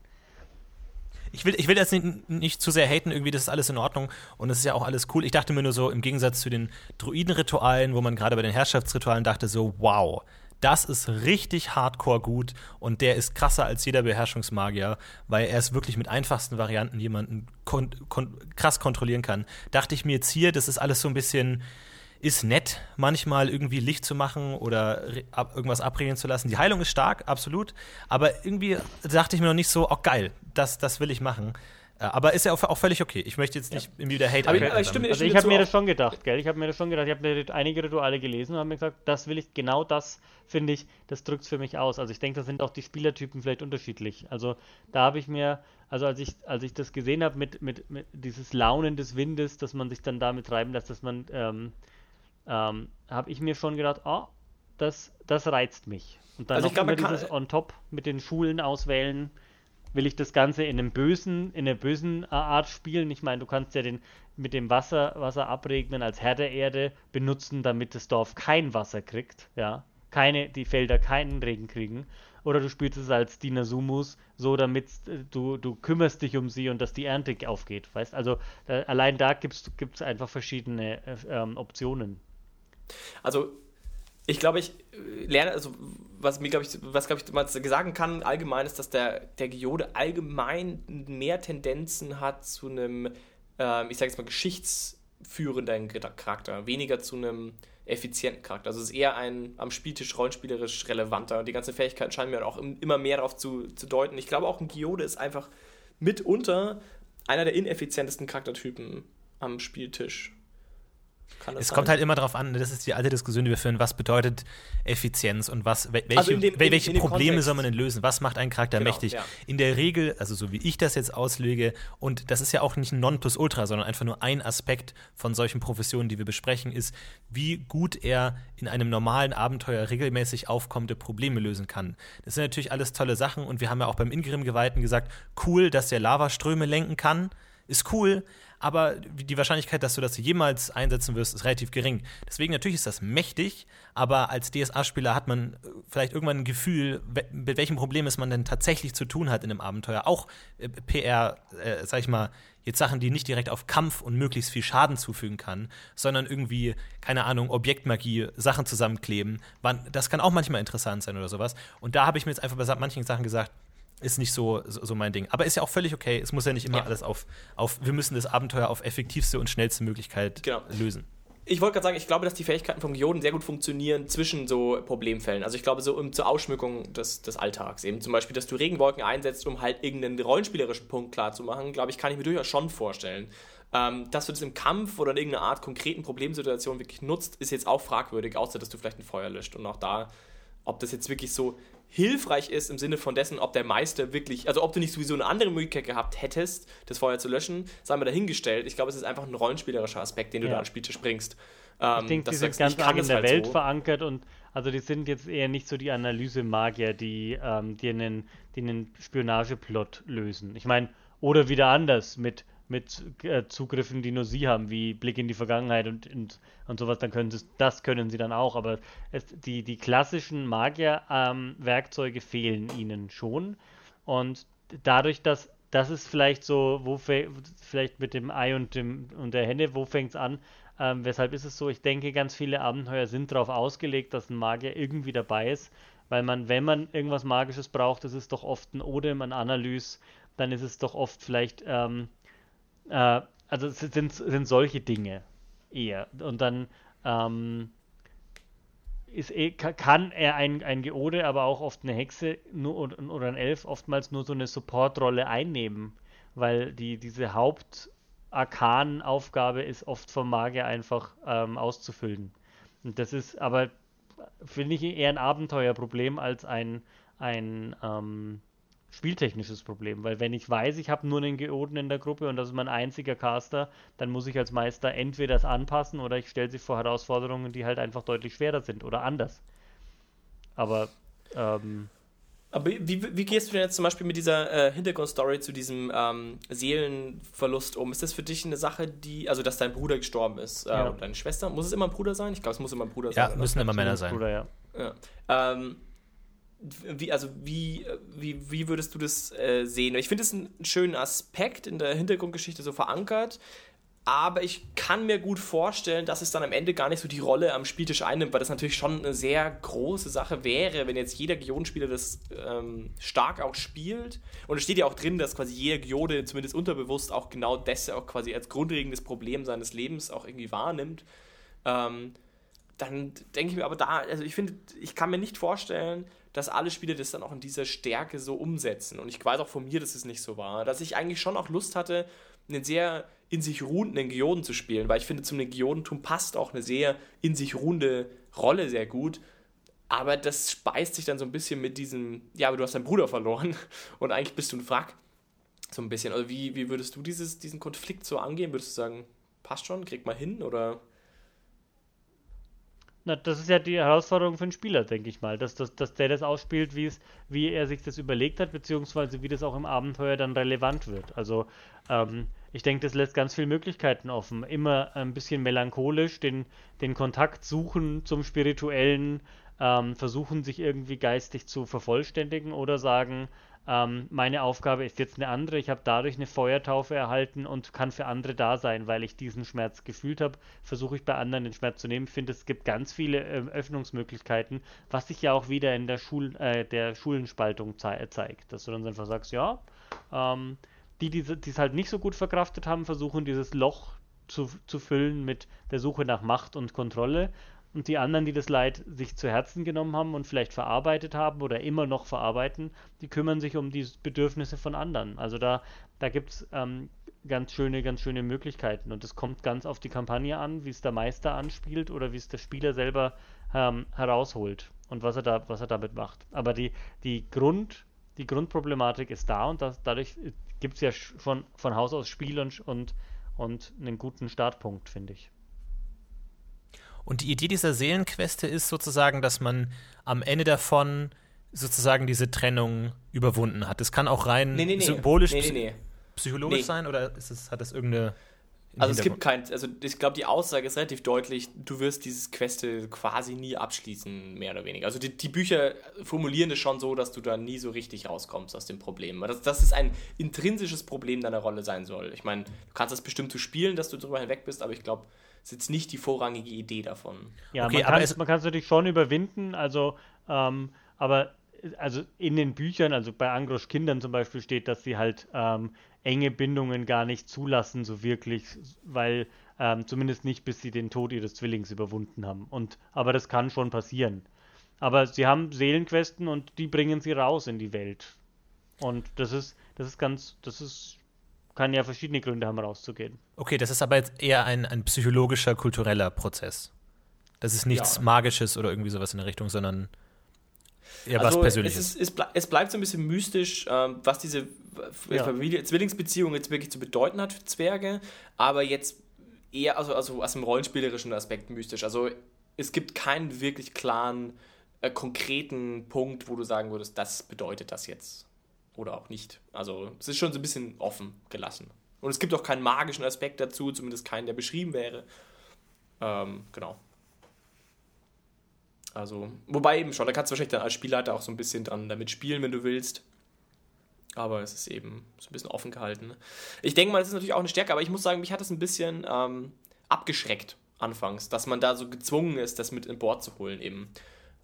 Ich will, ich will jetzt nicht, nicht, zu sehr haten, irgendwie, das ist alles in Ordnung und es ist ja auch alles cool. Ich dachte mir nur so, im Gegensatz zu den Druidenritualen, wo man gerade bei den Herrschaftsritualen dachte, so, wow, das ist richtig hardcore gut und der ist krasser als jeder Beherrschungsmagier, weil er es wirklich mit einfachsten Varianten jemanden kon kon krass kontrollieren kann. Dachte ich mir jetzt hier, das ist alles so ein bisschen ist nett, manchmal irgendwie Licht zu machen oder ab, irgendwas abregeln zu lassen. Die Heilung ist stark, absolut. Aber irgendwie dachte ich mir noch nicht so, oh geil, das, das will ich machen. Äh, aber ist ja auch, auch völlig okay. Ich möchte jetzt nicht ja. irgendwie wieder Hate aber, aber ich stimme, Also ich habe mir das schon gedacht, gell? Ich habe mir das schon gedacht. Ich habe einige Rituale gelesen und habe mir gesagt, das will ich, genau das finde ich, das drückt es für mich aus. Also ich denke, da sind auch die Spielertypen vielleicht unterschiedlich. Also da habe ich mir, also als ich, als ich das gesehen habe mit, mit, mit dieses Launen des Windes, dass man sich dann damit treiben lässt, dass man ähm, ähm, habe ich mir schon gedacht, oh, das, das reizt mich. Und dann also noch glaub, dieses on top mit den Schulen auswählen. Will ich das Ganze in einem bösen, in einer bösen Art spielen? Ich meine, du kannst ja den mit dem Wasser, Wasser abregnen als Herr der Erde benutzen, damit das Dorf kein Wasser kriegt, ja. Keine, die Felder keinen Regen kriegen. Oder du spielst es als Dinasumus, so damit äh, du, du kümmerst dich um sie und dass die Ernte aufgeht, weißt Also da, allein da gibt es einfach verschiedene äh, ähm, Optionen. Also, ich glaube, ich äh, lerne, also was mir, glaube ich, was glaube ich, man sagen kann, allgemein ist, dass der, der Geode allgemein mehr Tendenzen hat zu einem, ähm, ich sage jetzt mal, geschichtsführenden Charakter, weniger zu einem effizienten Charakter. Also es ist eher ein am Spieltisch rollenspielerisch relevanter. Die ganzen Fähigkeiten scheinen mir auch immer mehr darauf zu, zu deuten. Ich glaube auch ein Geode ist einfach mitunter einer der ineffizientesten Charaktertypen am Spieltisch es sein? kommt halt immer darauf an, das ist die alte Diskussion, die wir führen, was bedeutet Effizienz und was, welche, also dem, welche in, Probleme Kontext. soll man denn lösen? Was macht einen Charakter genau, mächtig? Ja. In der Regel, also so wie ich das jetzt auslege, und das ist ja auch nicht ein Nonplusultra, sondern einfach nur ein Aspekt von solchen Professionen, die wir besprechen, ist, wie gut er in einem normalen Abenteuer regelmäßig aufkommende Probleme lösen kann. Das sind natürlich alles tolle Sachen und wir haben ja auch beim Ingrim-Geweihten gesagt, cool, dass der Lavaströme lenken kann, ist cool, aber die Wahrscheinlichkeit, dass du das jemals einsetzen wirst, ist relativ gering. Deswegen natürlich ist das mächtig, aber als DSA-Spieler hat man äh, vielleicht irgendwann ein Gefühl, mit welchem Problem es man denn tatsächlich zu tun hat in einem Abenteuer. Auch äh, PR, äh, sag ich mal, jetzt Sachen, die nicht direkt auf Kampf und möglichst viel Schaden zufügen kann, sondern irgendwie, keine Ahnung, Objektmagie, Sachen zusammenkleben. Das kann auch manchmal interessant sein oder sowas. Und da habe ich mir jetzt einfach bei manchen Sachen gesagt, ist nicht so, so, so, mein Ding. Aber ist ja auch völlig okay. Es muss ja nicht immer ja. alles auf, auf, wir müssen das Abenteuer auf effektivste und schnellste Möglichkeit genau. lösen. Ich wollte gerade sagen, ich glaube, dass die Fähigkeiten von Geoden sehr gut funktionieren zwischen so Problemfällen. Also ich glaube, so um, zur Ausschmückung des, des Alltags. Eben zum Beispiel, dass du Regenwolken einsetzt, um halt irgendeinen rollenspielerischen Punkt klarzumachen, glaube ich, kann ich mir durchaus schon vorstellen. Ähm, dass du das im Kampf oder in irgendeiner Art konkreten Problemsituation wirklich nutzt, ist jetzt auch fragwürdig, außer dass du vielleicht ein Feuer löscht. Und auch da, ob das jetzt wirklich so hilfreich ist im Sinne von dessen, ob der Meister wirklich, also ob du nicht sowieso eine andere Möglichkeit gehabt hättest, das Feuer zu löschen, sei mal dahingestellt. Ich glaube, es ist einfach ein rollenspielerischer Aspekt, den du ja. da ans Spieltisch bringst. Ähm, ich denke, die sind ganz arg in der halt Welt so. verankert und also die sind jetzt eher nicht so die Analysemagier, die, ähm, die, einen, die einen Spionageplot lösen. Ich meine, oder wieder anders mit mit äh, Zugriffen, die nur sie haben, wie Blick in die Vergangenheit und, und, und sowas, dann können sie das können sie dann auch. Aber es, die, die klassischen Magier-Werkzeuge ähm, fehlen ihnen schon. Und dadurch, dass das ist vielleicht so, wo vielleicht mit dem Ei und dem und der Henne, wo fängt es an? Ähm, weshalb ist es so? Ich denke, ganz viele Abenteuer sind darauf ausgelegt, dass ein Magier irgendwie dabei ist, weil man, wenn man irgendwas Magisches braucht, das ist doch oft ein Odem, ein Analyse, dann ist es doch oft vielleicht ähm, äh, also es sind, sind solche Dinge eher. Und dann ähm, ist, eh, kann er ein, ein Geode, aber auch oft eine Hexe nur, oder ein Elf oftmals nur so eine Supportrolle einnehmen, weil die, diese Hauptarkan-Aufgabe ist oft vom Magier einfach ähm, auszufüllen. Und das ist aber, finde ich, eher ein Abenteuerproblem als ein, ein ähm, spieltechnisches Problem, weil wenn ich weiß, ich habe nur einen Geoden in der Gruppe und das ist mein einziger Caster, dann muss ich als Meister entweder das anpassen oder ich stelle sie vor Herausforderungen, die halt einfach deutlich schwerer sind oder anders. Aber ähm, aber wie, wie gehst du denn jetzt zum Beispiel mit dieser äh, Hintergrundstory zu diesem ähm, Seelenverlust um? Ist das für dich eine Sache, die, also dass dein Bruder gestorben ist äh, Ja. und deine Schwester? Muss es immer ein Bruder sein? Ich glaube, es muss immer ein Bruder Ja, sein. müssen immer Männer sein. Bruder, ja. Ja. Ähm, wie, also wie, wie, wie würdest du das äh, sehen? Ich finde es einen schönen Aspekt in der Hintergrundgeschichte so verankert, aber ich kann mir gut vorstellen, dass es dann am Ende gar nicht so die Rolle am Spieltisch einnimmt, weil das natürlich schon eine sehr große Sache wäre, wenn jetzt jeder Geodenspieler das ähm, stark auch spielt. Und es steht ja auch drin, dass quasi jeder Geode zumindest unterbewusst auch genau das auch quasi als grundlegendes Problem seines Lebens auch irgendwie wahrnimmt. Ähm, dann denke ich mir aber da, also ich finde, ich kann mir nicht vorstellen, dass alle Spieler das dann auch in dieser Stärke so umsetzen. Und ich weiß auch von mir, dass es nicht so war. Dass ich eigentlich schon auch Lust hatte, einen sehr in sich ruhenden Geoden zu spielen, weil ich finde, zum Geodentum passt auch eine sehr in sich ruhende Rolle sehr gut. Aber das speist sich dann so ein bisschen mit diesem, ja, aber du hast deinen Bruder verloren [laughs] und eigentlich bist du ein Wrack. So ein bisschen. Also wie, wie würdest du dieses, diesen Konflikt so angehen? Würdest du sagen, passt schon, kriegt mal hin oder Na, das ist ja die Herausforderung für den Spieler, denke ich mal, dass, dass, dass der das ausspielt, wie, wie er sich das überlegt hat, beziehungsweise wie das auch im Abenteuer dann relevant wird. Also ähm, ich denke, das lässt ganz viele Möglichkeiten offen. Immer ein bisschen melancholisch den, den Kontakt suchen zum Spirituellen, ähm, versuchen sich irgendwie geistig zu vervollständigen oder sagen, ähm, meine Aufgabe ist jetzt eine andere, ich habe dadurch eine Feuertaufe erhalten und kann für andere da sein, weil ich diesen Schmerz gefühlt habe, versuche ich bei anderen den Schmerz zu nehmen. Ich finde, es gibt ganz viele ähm, Öffnungsmöglichkeiten, was sich ja auch wieder in der, Schul äh, der Schulenspaltung zei zeigt, dass du dann einfach sagst, ja, ähm, die, die es halt nicht so gut verkraftet haben, versuchen dieses Loch zu, zu füllen mit der Suche nach Macht und Kontrolle. Und die anderen, die das Leid sich zu Herzen genommen haben und vielleicht verarbeitet haben oder immer noch verarbeiten, die kümmern sich um die Bedürfnisse von anderen. Also da, da gibt es ähm, ganz schöne, ganz schöne Möglichkeiten. Und es kommt ganz auf die Kampagne an, wie es der Meister anspielt oder wie es der Spieler selber ähm, herausholt und was er da, was er damit macht. Aber die, die Grund, die Grundproblematik ist da und das, dadurch gibt es ja von, von Haus aus Spiel und, und, und einen guten Startpunkt, finde ich. Und die Idee dieser Seelenqueste ist sozusagen, dass man am Ende davon sozusagen diese Trennung überwunden hat. Das kann auch rein nee, nee, nee. symbolisch, psychologisch sein oder es, hat das irgendeine. Also es gibt kein, also ich glaube, die Aussage ist relativ deutlich, du wirst dieses Queste quasi nie abschließen, mehr oder weniger. Also die, die Bücher formulieren es schon so, dass du da nie so richtig rauskommst aus dem Problem. Das, das ist ein intrinsisches Problem deiner Rolle sein soll. Ich meine, du kannst das bestimmt so spielen, dass du drüber hinweg bist, aber ich glaube, ist jetzt nicht die vorrangige Idee davon. Ja, Okay, man aber kann es- man kann es natürlich schon überwinden, also, ähm, aber also in den Büchern, also bei Angrosch Kindern zum Beispiel steht, dass sie halt ähm, enge Bindungen gar nicht zulassen, so wirklich, weil ähm, zumindest nicht, bis sie den Tod ihres Zwillings überwunden haben. Und aber das kann schon passieren. Aber sie haben Seelenquesten und die bringen sie raus in die Welt. Und das ist, das ist ganz, das ist, kann ja verschiedene Gründe haben, rauszugehen. Okay, das ist aber jetzt eher ein, ein psychologischer, kultureller Prozess. Das ist nichts Ja. Magisches oder irgendwie sowas in der Richtung, sondern eher was Also Persönliches. Es, ist, es, ble es bleibt so ein bisschen mystisch, ähm, was diese Ja. Familie, Zwillingsbeziehung jetzt wirklich zu bedeuten hat für Zwerge, aber jetzt eher also, also aus dem rollenspielerischen Aspekt mystisch. Also es gibt keinen wirklich klaren, äh, konkreten Punkt, wo du sagen würdest, das bedeutet das jetzt. Oder auch nicht. Also es ist schon so ein bisschen offen gelassen. Und es gibt auch keinen magischen Aspekt dazu, zumindest keinen, der beschrieben wäre. Ähm, genau. Also, wobei eben schon, da kannst du wahrscheinlich dann als Spielleiter auch so ein bisschen dran damit spielen, wenn du willst. Aber es ist eben so ein bisschen offen gehalten. ne? Ich denke mal, das ist natürlich auch eine Stärke, aber ich muss sagen, mich hat das ein bisschen ähm, abgeschreckt anfangs, dass man da so gezwungen ist, das mit in Bord zu holen eben.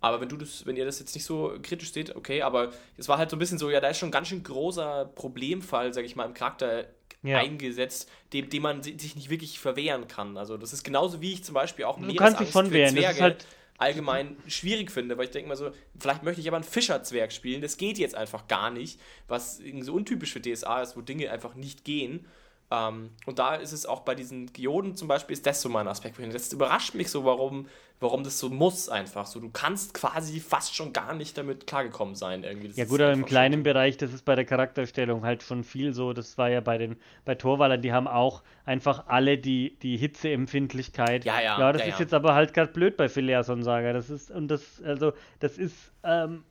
Aber wenn du das, wenn ihr das jetzt nicht so kritisch seht, okay, aber es war halt so ein bisschen so, ja, da ist schon ein ganz schön großer Problemfall, sag ich mal, im Charakter Ja. eingesetzt, dem, dem man si- sich nicht wirklich verwehren kann. Also das ist genauso wie ich zum Beispiel auch Meeresangst für wehren, Zwerge halt- allgemein schwierig finde, weil ich denke mal so, vielleicht möchte ich aber einen Fischerzwerg spielen, das geht jetzt einfach gar nicht, was irgendwie so untypisch für DSA ist, wo Dinge einfach nicht gehen. Ähm, und da ist es auch bei diesen Geoden zum Beispiel, ist das so mein Aspekt. Das überrascht mich so, warum, warum das so muss einfach. So, du kannst quasi fast schon gar nicht damit klargekommen sein. Irgendwie. Das ja gut, aber im kleinen Bereich, das ist bei der Charakterstellung halt schon viel so. Das war ja bei den bei Torwallern, die haben auch einfach alle die, die Hitzeempfindlichkeit. Ja, ja. Ja, das ja, ist ja. jetzt aber halt gerade blöd bei Phileason Saga. Das ist, und das, also, das ist, ähm,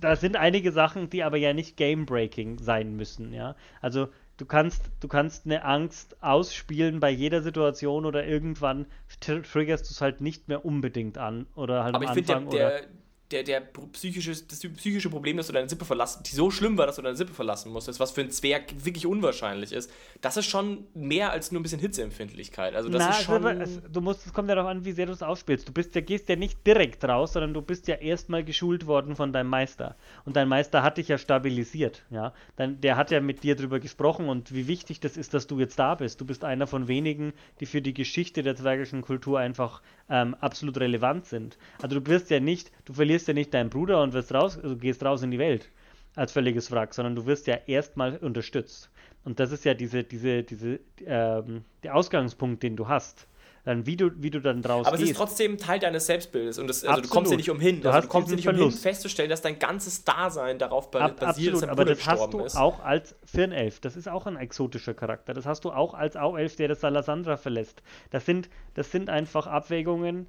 da sind einige Sachen, die aber ja nicht game-breaking sein müssen, ja. Also du kannst, du kannst eine Angst ausspielen bei jeder Situation oder irgendwann tr triggerst du es halt nicht mehr unbedingt an oder halt Aber am ich finde, Anfang der, der, der, der psychische, das psychische Problem, dass du deine Sippe verlassen, die so schlimm war, dass du deine Sippe verlassen musstest, was für einen Zwerg wirklich unwahrscheinlich ist, das ist schon mehr als nur ein bisschen Hitzeempfindlichkeit. Also das Na, ist schon. es, du musst, es kommt ja darauf an, wie sehr du es ausspielst. Du bist ja, gehst ja nicht direkt raus, sondern du bist ja erstmal geschult worden von deinem Meister. Und dein Meister hat dich ja stabilisiert, ja. Dann, der hat ja mit dir drüber gesprochen und wie wichtig das ist, dass du jetzt da bist. Du bist einer von wenigen, die für die Geschichte der zwergischen Kultur einfach ähm, absolut relevant sind. Also du wirst ja nicht, du verlierst ja nicht deinen Bruder und wirst raus, also gehst raus in die Welt als völliges Wrack, sondern du wirst ja erstmal unterstützt. Und das ist ja diese, diese, diese, ähm, der Ausgangspunkt, den du hast. Dann wie du, wie du dann draus aber es gehst. ist trotzdem Teil deines Selbstbildes und das, also du kommst ja nicht umhin. Du also du kommst ja nicht umhin, Verlust. festzustellen, dass dein ganzes Dasein darauf ba Ab, basiert, dass absolut, dein aber das hast du ist. auch als Firnelf. Das ist auch ein exotischer Charakter. Das hast du auch als Auelf, der das Salasandra verlässt. Das sind, das sind einfach Abwägungen.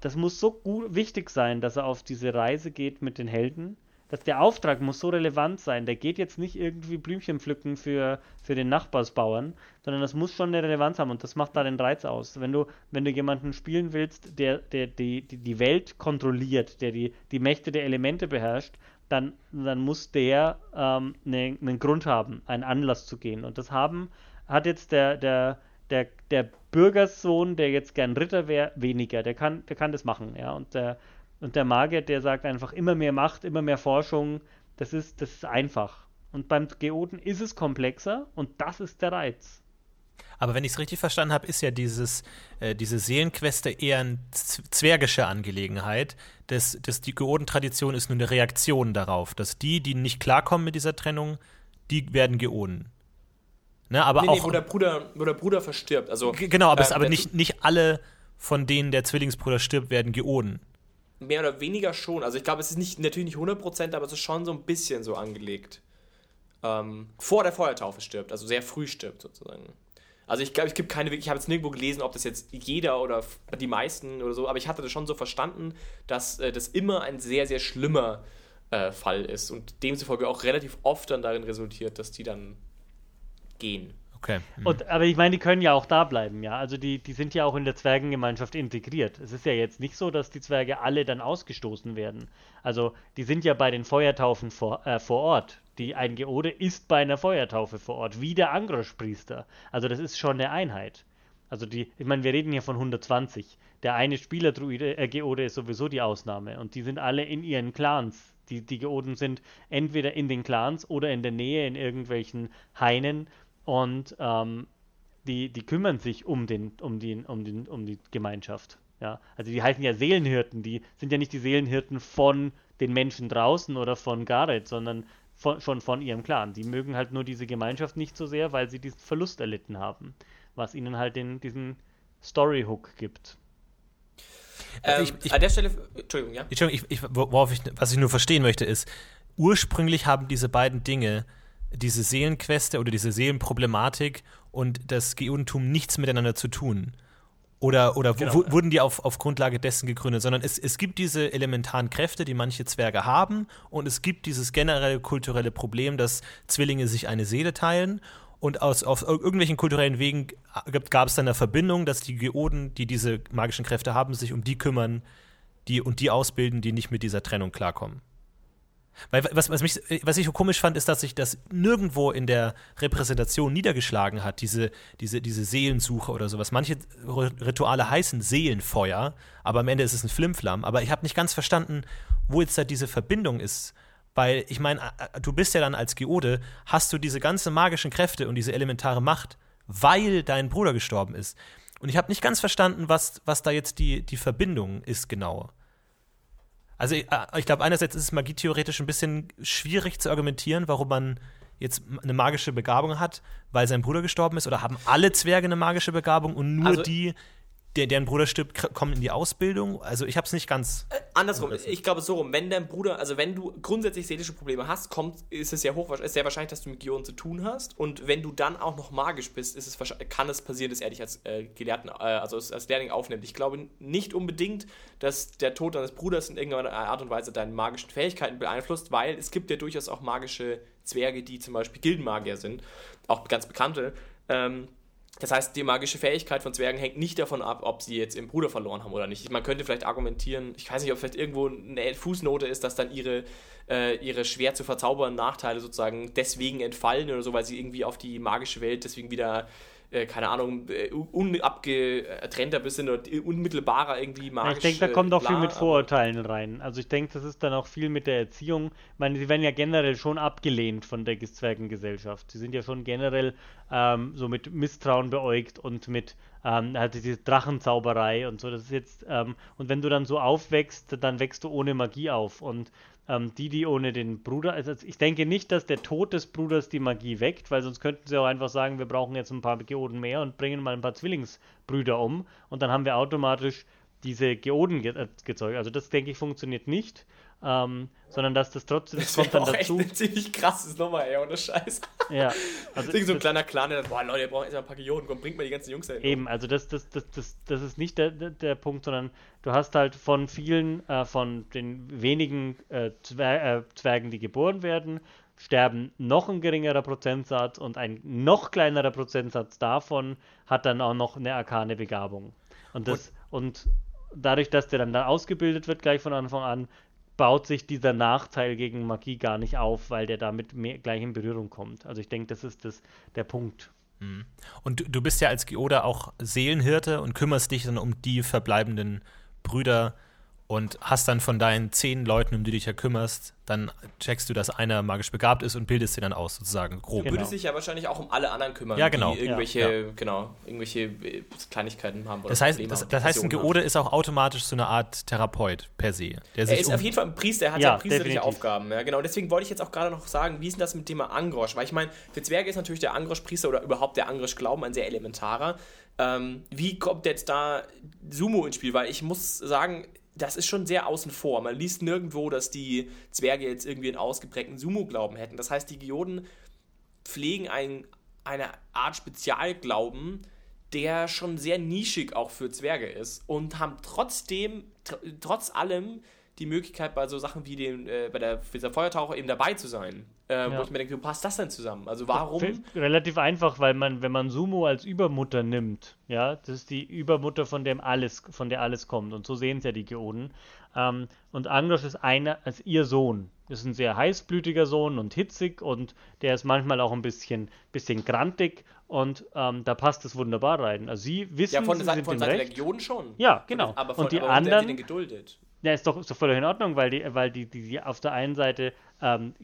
Das muss so gut, wichtig sein, dass er auf diese Reise geht mit den Helden. Dass der Auftrag muss so relevant sein. Der geht jetzt nicht irgendwie Blümchen pflücken für, für den Nachbarsbauern, sondern das muss schon eine Relevanz haben und das macht da den Reiz aus. Wenn du, wenn du jemanden spielen willst, der, der die, die, Welt kontrolliert, der die, die Mächte der Elemente beherrscht, dann, dann muss der ähm, ne, einen Grund haben, einen Anlass zu gehen. Und das haben, hat jetzt der, der, der, der Bürgerssohn, der jetzt gern Ritter wäre, weniger. Der kann, der kann das machen, ja. Und der, und der Magier, der sagt einfach immer mehr Macht, immer mehr Forschung, das ist, das ist einfach. Und beim Geoden ist es komplexer und das ist der Reiz. Aber wenn ich es richtig verstanden habe, ist ja dieses, äh, diese Seelenqueste eher eine zwergische Angelegenheit. Das, das, die Geoden-Tradition ist nur eine Reaktion darauf, dass die, die nicht klarkommen mit dieser Trennung, die werden geoden. Ne, aber nee, auch, nee, wo der Bruder, wo der Bruder verstirbt. Also, genau, aber, es, ähm, aber nicht, nicht alle von denen der Zwillingsbruder stirbt, werden geoden. Mehr oder weniger schon. Also ich glaube, es ist nicht, natürlich nicht 100%, aber es ist schon so ein bisschen so angelegt. Ähm, vor der Feuertaufe stirbt, also sehr früh stirbt sozusagen. Also ich glaube, es gibt keine, ich habe jetzt nirgendwo gelesen, ob das jetzt jeder oder die meisten oder so, aber ich hatte das schon so verstanden, dass äh, das immer ein sehr, sehr schlimmer äh, Fall ist und demzufolge auch relativ oft dann darin resultiert, dass die dann gehen. Okay. hm. Und, aber ich meine, die können ja auch da bleiben, ja. Also die, die sind ja auch in der Zwergengemeinschaft integriert. Es ist ja jetzt nicht so, dass die Zwerge alle dann ausgestoßen werden. Also die sind ja bei den Feuertaufen vor, äh, vor Ort. Die ein Geode ist bei einer Feuertaufe vor Ort, wie der Angrosch-Priester. Also das ist schon eine Einheit. Also die, ich meine, wir reden hier von 120. Der eine Spieler-Druide, äh, ist sowieso die Ausnahme. Und die sind alle in ihren Clans. Die, die Geoden sind entweder in den Clans oder in der Nähe in irgendwelchen Hainen und ähm, die, die kümmern sich um den, um den, um den, um die Gemeinschaft. Ja, also die heißen ja Seelenhirten, die sind ja nicht die Seelenhirten von den Menschen draußen oder von Gareth, sondern von, schon von ihrem Clan. Die mögen halt nur diese Gemeinschaft nicht so sehr, weil sie diesen Verlust erlitten haben, was ihnen halt den, diesen Story-Hook gibt. Ähm, ich- ich- an der Stelle, Entschuldigung, ja? Entschuldigung, ich, ich, worauf ich, was ich nur verstehen möchte, ist, ursprünglich haben diese beiden Dinge, diese Seelenqueste oder diese Seelenproblematik und das Geodentum nichts miteinander zu tun. Oder, oder Genau. wu- wurden die auf, auf Grundlage dessen gegründet, sondern es, es gibt diese elementaren Kräfte, die manche Zwerge haben, und es gibt dieses generelle kulturelle Problem, dass Zwillinge sich eine Seele teilen. Und aus, auf irgendwelchen kulturellen Wegen gab es dann eine Verbindung, dass die Geoden, die diese magischen Kräfte haben, sich um die kümmern, die und die ausbilden, die nicht mit dieser Trennung klarkommen. Weil was, was, mich, was ich so komisch fand, ist, dass sich das nirgendwo in der Repräsentation niedergeschlagen hat, diese, diese, diese Seelensuche oder sowas. Manche Rituale heißen Seelenfeuer, aber am Ende ist es ein Flimflam. Aber ich habe nicht ganz verstanden, wo jetzt da diese Verbindung ist. Weil ich meine, du bist ja dann als Geode, hast du diese ganzen magischen Kräfte und diese elementare Macht, weil dein Bruder gestorben ist. Und ich habe nicht ganz verstanden, was, was da jetzt die, die Verbindung ist genau. Also ich, ich glaube, einerseits ist es magietheoretisch ein bisschen schwierig zu argumentieren, warum man jetzt eine magische Begabung hat, weil sein Bruder gestorben ist? Oder haben alle Zwerge eine magische Begabung und nur Also- die, der, deren Bruder stirbt, kommen in die Ausbildung? Also ich habe es nicht ganz. Andersrum, ich glaube so rum, wenn dein Bruder, also wenn du grundsätzlich seelische Probleme hast, kommt, ist es ja hochwahrscheinlich, ist sehr wahrscheinlich, dass du mit Gionen zu tun hast. Und wenn du dann auch noch magisch bist, ist es kann es passieren, dass er dich als äh, Gelehrten, äh, also als, als Lehrling aufnimmt. Ich glaube nicht unbedingt, dass der Tod deines Bruders in irgendeiner Art und Weise deine magischen Fähigkeiten beeinflusst, weil es gibt ja durchaus auch magische Zwerge, die zum Beispiel Gildenmagier sind, auch ganz bekannte. Ähm, das heißt, die magische Fähigkeit von Zwergen hängt nicht davon ab, ob sie jetzt ihren Bruder verloren haben oder nicht. Man könnte vielleicht argumentieren, ich weiß nicht, ob vielleicht irgendwo eine Fußnote ist, dass dann ihre, äh, ihre schwer zu verzaubernden Nachteile sozusagen deswegen entfallen oder so, weil sie irgendwie auf die magische Welt deswegen wieder, äh, keine Ahnung, äh, unabgetrennter bis sind oder unmittelbarer irgendwie magisch. ich denke, da kommt auch viel mit Vorurteilen rein. Also ich denke, das ist dann auch viel mit der Erziehung. Ich meine, sie werden ja generell schon abgelehnt von der Zwergengesellschaft. Sie sind ja schon generell ähm, so mit Misstrauen beäugt und mit ähm, halt diese Drachenzauberei und so. Das ist jetzt, ähm, und wenn du dann so aufwächst, dann wächst du ohne Magie auf. Und ähm, die, die ohne den Bruder, also ich denke nicht, dass der Tod des Bruders die Magie weckt, weil sonst könnten sie auch einfach sagen, wir brauchen jetzt ein paar Geoden mehr und bringen mal ein paar Zwillingsbrüder um und dann haben wir automatisch diese Geoden ge äh, gezeugt. Also das denke ich funktioniert nicht, ähm, sondern dass das trotzdem, das kommt dann auch echt dazu. eine ziemlich krasses Nummer, ey, ohne Scheiß. Ja, [laughs] also Irgend so ein kleiner Clan, der sagt, boah, Leute, ihr braucht erstmal ein paar Gioden, komm, bringt mal die ganzen Jungs da hin. Eben, also das, das, das, das, das ist nicht der, der, Punkt, sondern du hast halt von vielen, äh, von den wenigen äh, Zwer äh, Zwergen, die geboren werden, sterben noch ein geringerer Prozentsatz und ein noch kleinerer Prozentsatz davon hat dann auch noch eine arkane Begabung. Und das und dadurch, dass der dann da ausgebildet wird gleich von Anfang an, baut sich dieser Nachteil gegen Magie gar nicht auf, weil der damit mehr, gleich in Berührung kommt. Also ich denke, das ist das, der Punkt. Und du, bist ja als Geoda auch Seelenhirte und kümmerst dich dann um die verbleibenden Brüder und hast dann von deinen zehn Leuten, um die du dich ja kümmerst, dann checkst du, dass einer magisch begabt ist und bildest den dann aus, sozusagen, grob. Genau. würde sich ja wahrscheinlich auch um alle anderen kümmern, Ja, genau. die irgendwelche, Ja. genau, irgendwelche äh, Kleinigkeiten haben. Oder Das heißt, das, das heißt, ein Geode ist auch automatisch so eine Art Therapeut per se. Der Er sich ist um, auf jeden Fall ein Priester, er hat Ja, ja, priesterliche definitiv. Aufgaben. Ja, genau. Deswegen wollte ich jetzt auch gerade noch sagen, wie ist denn das mit dem Thema Angrosch? Weil ich meine, für Zwerge ist natürlich der Angrosch-Priester oder überhaupt der Angrosch-Glauben ein sehr elementarer. Ähm, wie kommt jetzt da Sumo ins Spiel? Weil ich muss sagen, das ist schon sehr außen vor. Man liest nirgendwo, dass die Zwerge jetzt irgendwie einen ausgeprägten Sumo-Glauben hätten. Das heißt, die Geoden pflegen ein, eine Art Spezialglauben, der schon sehr nischig auch für Zwerge ist und haben trotzdem, tr trotz allem, die Möglichkeit bei so Sachen wie dem, äh, bei der, dieser Feuertaucher eben dabei zu sein. Äh, Wo Ja. ich mir denke, wie passt das denn zusammen? Also warum? Relativ einfach, weil man, wenn man Sumo als Übermutter nimmt, ja, das ist die Übermutter, von dem alles, von der alles kommt. Und so sehen es ja die Geoden. Ähm, und Anglos ist einer, als ihr Sohn. Ist ein sehr heißblütiger Sohn und hitzig und der ist manchmal auch ein bisschen, bisschen grantig und ähm, da passt es wunderbar rein. Also sie wissen, ja, von, sie Seite- sind von Seite der Recht. Geoden schon. Ja, genau. Aber von, und die aber anderen, sie denn geduldet? Ja, ist doch, ist völlig in Ordnung, weil die, weil die, die, die auf der einen Seite ähm,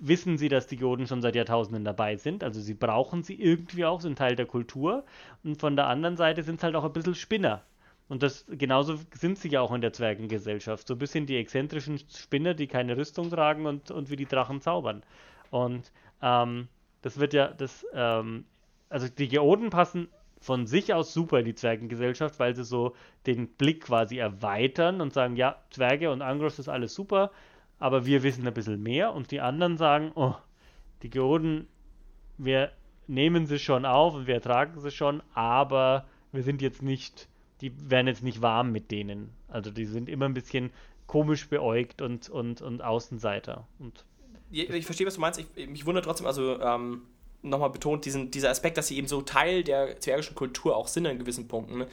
wissen sie, dass die Geoden schon seit Jahrtausenden dabei sind, also sie brauchen sie irgendwie auch, sind Teil der Kultur. Und von der anderen Seite sind es halt auch ein bisschen Spinner. Und das genauso sind sie ja auch in der Zwergengesellschaft. So ein bisschen die exzentrischen Spinner, die keine Rüstung tragen und, und wie die Drachen zaubern. Und ähm, das wird ja, das, ähm, also die Geoden passen von sich aus super die Zwergengesellschaft, weil sie so den Blick quasi erweitern und sagen, ja, Zwerge und Angros ist alles super, aber wir wissen ein bisschen mehr und die anderen sagen, oh, die Geoden, wir nehmen sie schon auf und wir ertragen sie schon, aber wir sind jetzt nicht, die werden jetzt nicht warm mit denen. Also die sind immer ein bisschen komisch beäugt und, und, und Außenseiter. Und Ich verstehe, was du meinst. Ich, mich wundert trotzdem, also ähm, nochmal betont, diesen, dieser Aspekt, dass sie eben so Teil der zwergischen Kultur auch sind an gewissen Punkten,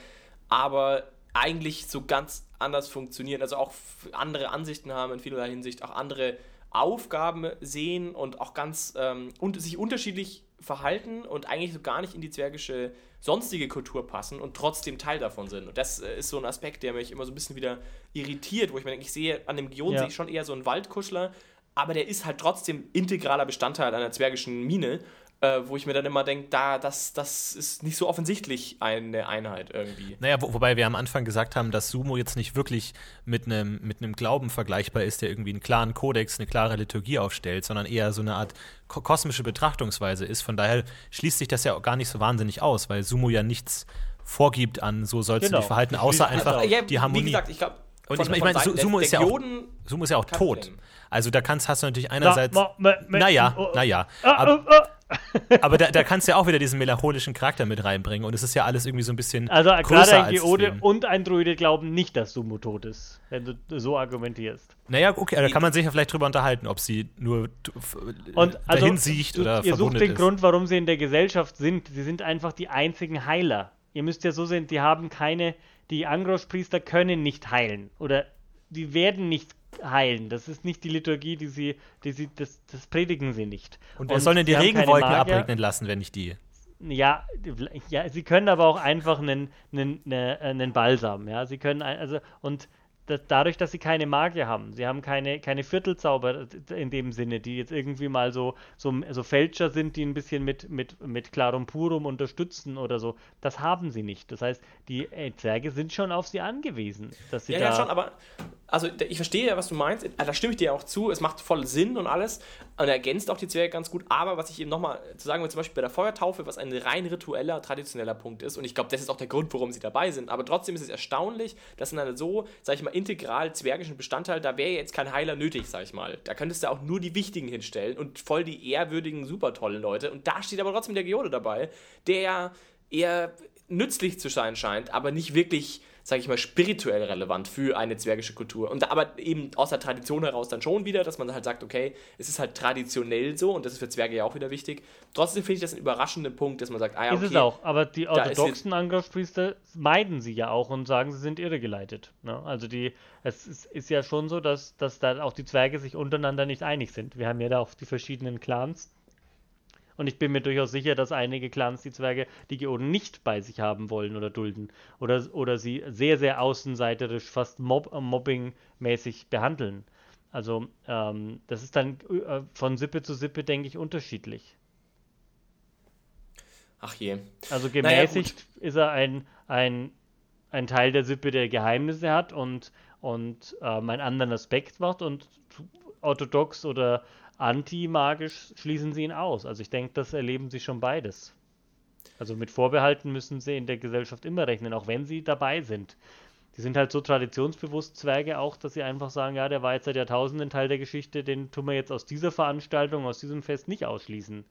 aber eigentlich so ganz anders funktionieren, also auch andere Ansichten haben in vielerlei Hinsicht, auch andere Aufgaben sehen und auch ganz ähm, und sich unterschiedlich verhalten und eigentlich so gar nicht in die zwergische sonstige Kultur passen und trotzdem Teil davon sind. Und das äh, ist so ein Aspekt, der mich immer so ein bisschen wieder irritiert, wo ich mir denke, ich sehe an dem Gion Ja. sehe ich schon eher so einen Waldkuschler, aber der ist halt trotzdem integraler Bestandteil einer zwergischen Mine. Äh, wo ich mir dann immer denke, da, das, das ist nicht so offensichtlich eine Einheit irgendwie. Naja, wo, wobei wir am Anfang gesagt haben, dass Sumo jetzt nicht wirklich mit einem mit einem Glauben vergleichbar ist, der irgendwie einen klaren Kodex, eine klare Liturgie aufstellt, sondern eher so eine Art ko kosmische Betrachtungsweise ist. Von daher schließt sich das ja auch gar nicht so wahnsinnig aus, weil Sumo ja nichts vorgibt an, so sollst Genau. du dich verhalten, außer einfach Ja, die Harmonie. Wie gesagt, ich glaube, Und ich, mein- ich meine, Su- Sumo ist ja auch, Sumo ist ja auch tot. Problem. Also da kannst, hast du natürlich einerseits, ma- ma- ma- naja, oh, oh. naja, Ah, aber, ah, ah. aber da, da kannst du ja auch wieder diesen melancholischen Charakter mit reinbringen und es ist ja alles irgendwie so ein bisschen Also größer gerade ein Geode und ein Druide glauben nicht, dass Sumo tot ist, wenn du so argumentierst. Naja, okay, da kann man sich ja vielleicht drüber unterhalten, ob sie nur Und also, dahin sieht du- oder ihr sucht den ist. Grund, warum sie in der Gesellschaft sind. Sie sind einfach die einzigen Heiler. Ihr müsst ja so sehen, die haben keine, die Angros-Priester können nicht heilen oder die werden nicht heilen. Das ist nicht die Liturgie, die sie, die sie, das, das predigen sie nicht. Und wer soll denn die Regenwolken abregnen lassen, wenn nicht die? Ja, ja, sie können aber auch einfach einen, einen, eine- einen Balsam, ja. Sie können also und dadurch, dass sie keine Magier haben, sie haben keine, keine Viertelzauber in dem Sinne, die jetzt irgendwie mal so, so, so Fälscher sind, die ein bisschen mit, mit, mit Clarum Purum unterstützen oder so. Das haben sie nicht. Das heißt, die äh, Zwerge sind schon auf sie angewiesen, dass sie Ja, da. ja, schon, aber also ich verstehe ja, was du meinst. Äh, Da stimme ich dir auch zu. Es macht voll Sinn und alles. Und er ergänzt auch die Zwerge ganz gut. Aber was ich eben nochmal zu sagen will, zum Beispiel bei der Feuertaufe, was ein rein ritueller, traditioneller Punkt ist. Und ich glaube, das ist auch der Grund, warum sie dabei sind. Aber trotzdem ist es erstaunlich, dass in einer so, sag ich mal, integral zwergischen Bestandteil, da wäre jetzt kein Heiler nötig, sag ich mal. Da könntest du auch nur die Wichtigen hinstellen und voll die ehrwürdigen, super tollen Leute. Und da steht aber trotzdem der Geode dabei, der ja eher nützlich zu sein scheint, aber nicht wirklich, sage ich mal, spirituell relevant für eine zwergische Kultur. Und da, aber eben aus der Tradition heraus dann schon wieder, dass man halt sagt, okay, es ist halt traditionell so und das ist für Zwerge ja auch wieder wichtig. Trotzdem finde ich das einen überraschenden Punkt, dass man sagt, ah ja, okay, Ist es auch, aber die orthodoxen Angriffspriester meiden sie ja auch und sagen, sie sind irregeleitet. Ne? Also die, es ist, ist ja schon so, dass, dass da auch die Zwerge sich untereinander nicht einig sind. Wir haben ja da auch die verschiedenen Clans. Und ich bin mir durchaus sicher, dass einige Clans die Zwerge, die Geoden nicht bei sich haben wollen oder dulden. Oder, oder sie sehr, sehr außenseiterisch, fast Mob, äh, Mobbing-mäßig behandeln. Also ähm, das ist dann äh, von Sippe zu Sippe, denke ich, unterschiedlich. ach je. Also Naja, gemäßigt ist er ein, ein, ein Teil der Sippe, der Geheimnisse hat und, und ähm, einen anderen Aspekt macht und orthodox oder anti-magisch schließen sie ihn aus. Also ich denke, das erleben sie schon beides. Also mit Vorbehalten müssen sie in der Gesellschaft immer rechnen, auch wenn sie dabei sind. Die sind halt so traditionsbewusst Zwerge auch, dass sie einfach sagen, ja, der war jetzt seit Jahrtausenden Teil der Geschichte, den tun wir jetzt aus dieser Veranstaltung, aus diesem Fest nicht ausschließen.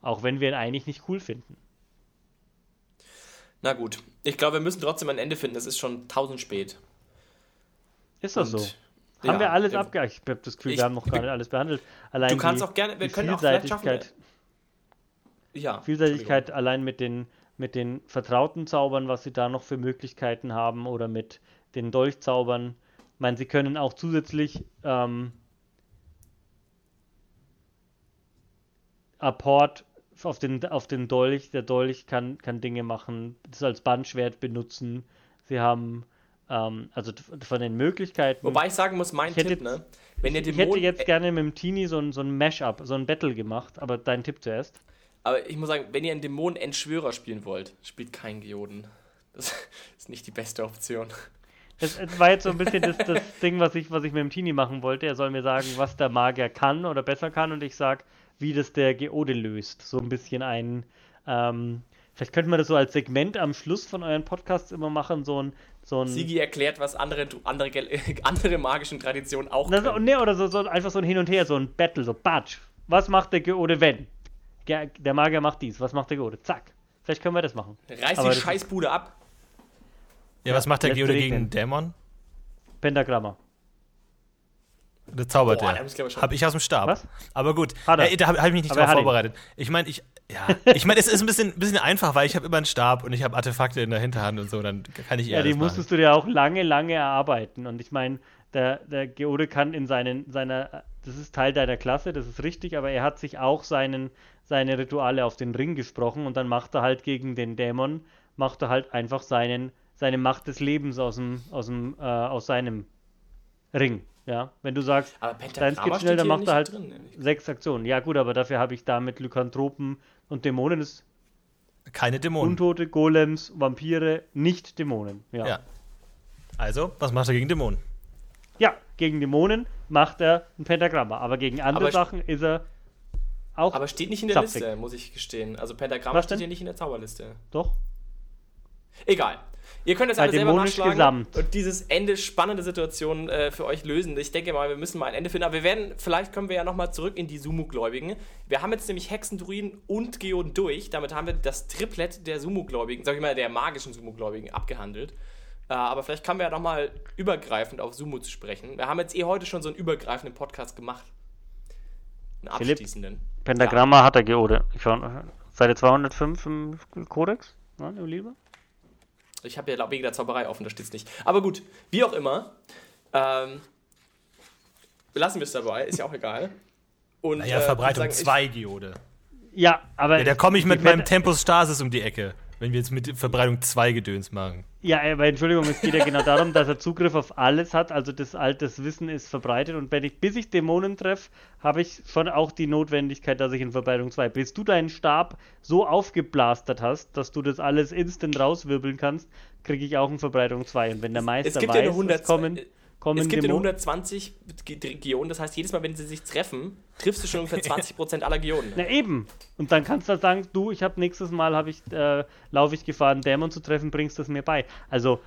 Auch wenn wir ihn eigentlich nicht cool finden. Na gut. Ich glaube, wir müssen trotzdem ein Ende finden. Das ist schon tausend spät. Ist das Und- so? Haben Ja, wir alles abgehakt? Ich habe das Gefühl, Ich- wir haben noch gar nicht alles behandelt. Allein Du kannst die, auch gerne, wir können auch vielleicht schaffen. Vielseitigkeit, Ja. Vielseitigkeit allein mit den, mit den vertrauten Zaubern, was sie da noch für Möglichkeiten haben oder mit den Dolchzaubern. Ich meine, sie können auch zusätzlich ähm, Apport auf den, auf den Dolch. Der Dolch kann, kann Dinge machen, das als Bandschwert benutzen. Sie haben ähm, also von den Möglichkeiten. Wobei ich sagen muss, mein Ich hätte Tipp, ne? Wenn ihr ich hätte Dämonen, jetzt gerne mit dem Teenie so ein, so ein Mash-up, so ein Battle gemacht, aber dein Tipp zuerst. aber ich muss sagen, wenn ihr einen Dämonen-Entschwörer spielen wollt, spielt kein Geoden. Das [laughs] ist nicht die beste Option. Das, das war jetzt so ein bisschen das, das [laughs] Ding, was ich, was ich mit dem Teenie machen wollte. Er soll mir sagen, was der Magier kann oder besser kann und ich sag, wie das der Geode löst. So ein bisschen ein, ähm, vielleicht könnte man das so als Segment am Schluss von euren Podcasts immer machen, so ein, so ein Sigi erklärt, was andere, andere, [laughs] andere magischen Traditionen auch Na, so, können. nee, oder so, so einfach so ein Hin und Her, so ein Battle, so Batsch. Was macht der Geode, wenn? Ge- Der Magier macht dies, was macht der Geode? Zack. Vielleicht können wir das machen. Reiß Aber die Scheißbude ab. Ja, was macht der Geode gegen Dämon? Pentagramma. Das zaubert Boah, er. Hab ich aus dem Stab. Was? Aber gut, Hat er. Äh, da habe hab ich mich nicht Aber er drauf vorbereitet. Ich meine, ich, ja, ich meine, es ist ein bisschen, bisschen einfach, weil ich habe immer einen Stab und ich habe Artefakte in der Hinterhand und so, dann kann ich eher Ja, die das machen. musstest du dir auch lange, lange erarbeiten. Und ich meine, der, der Geode kann in seinen, seiner, das ist Teil deiner Klasse, das ist richtig, aber er hat sich auch seinen, seine Rituale auf den Ring gesprochen und dann macht er halt gegen den Dämon, macht er halt einfach seinen, seine Macht des Lebens aus dem, aus dem, äh, aus seinem Ring. Ja, wenn du sagst, dein geht schnell, dann macht er halt drin. sechs Aktionen. Ja, gut, aber dafür habe ich da mit Lykanthropen und Dämonen ist Keine Dämonen. Untote, Golems, Vampire, nicht Dämonen. Ja. Ja. ja. Also, was macht er gegen Dämonen? gegen Dämonen macht er ein Pentagramma, aber gegen andere Aber- Sachen ist er auch. Aber steht nicht in der Zapfig. Liste, muss ich gestehen. Also Pentagramm Was steht hier nicht in der Zauberliste. doch. Egal. Ihr könnt das Bei alle selber nachschlagen gesamt. und dieses Ende spannende Situation äh, für euch lösen. Ich denke mal, wir müssen mal ein Ende finden. Aber wir werden, vielleicht kommen wir ja nochmal zurück in die Sumu-Gläubigen. Wir haben jetzt nämlich Hexendruiden und Geoden durch. Damit haben wir das Triplett der Sumu-Gläubigen, sag ich mal, der magischen Sumu-Gläubigen abgehandelt. Äh, aber vielleicht kommen wir ja nochmal übergreifend auf Sumu zu sprechen. Wir haben jetzt eh heute schon so einen übergreifenden Podcast gemacht. Einen Philipp? abschließenden. Pentagramma hat er Geode. Ich schau, Seite 205 im Kodex? Ja, im Lieber? Ich habe ja wegen der Zauberei offen, da steht's nicht. Aber gut, wie auch immer. Ähm, belassen wir es dabei, ist ja auch egal. Und, Naja, äh, Verbreitung würde sagen, 2 Geode. Ja, aber. Ja, da komme ich mit meinem Tempus Stasis um die Ecke, wenn wir jetzt mit Verbreitung 2 Gedöns machen. Ja, aber Entschuldigung, es geht ja genau darum, dass er Zugriff auf alles hat. Also das altes Wissen ist verbreitet und wenn ich, bis ich Dämonen treffe, habe ich schon auch die Notwendigkeit, dass ich in Verbreitung 2. Bis du deinen Stab so aufgeblastert hast, dass du das alles instant rauswirbeln kannst, kriege ich auch in Verbreitung 2. Und wenn der Meister Es gibt weiß, ja eine es 100, kommen, kommen es gibt Dämonen. 120 Ge- Geonen, das heißt, jedes Mal, wenn sie sich treffen, triffst du schon ungefähr [laughs] 20% aller Geonen. Na eben. Und dann kannst du halt sagen, du, ich habe nächstes Mal habe ich äh, laufe ich Gefahr, einen Dämon zu treffen, bringst das mir bei. Also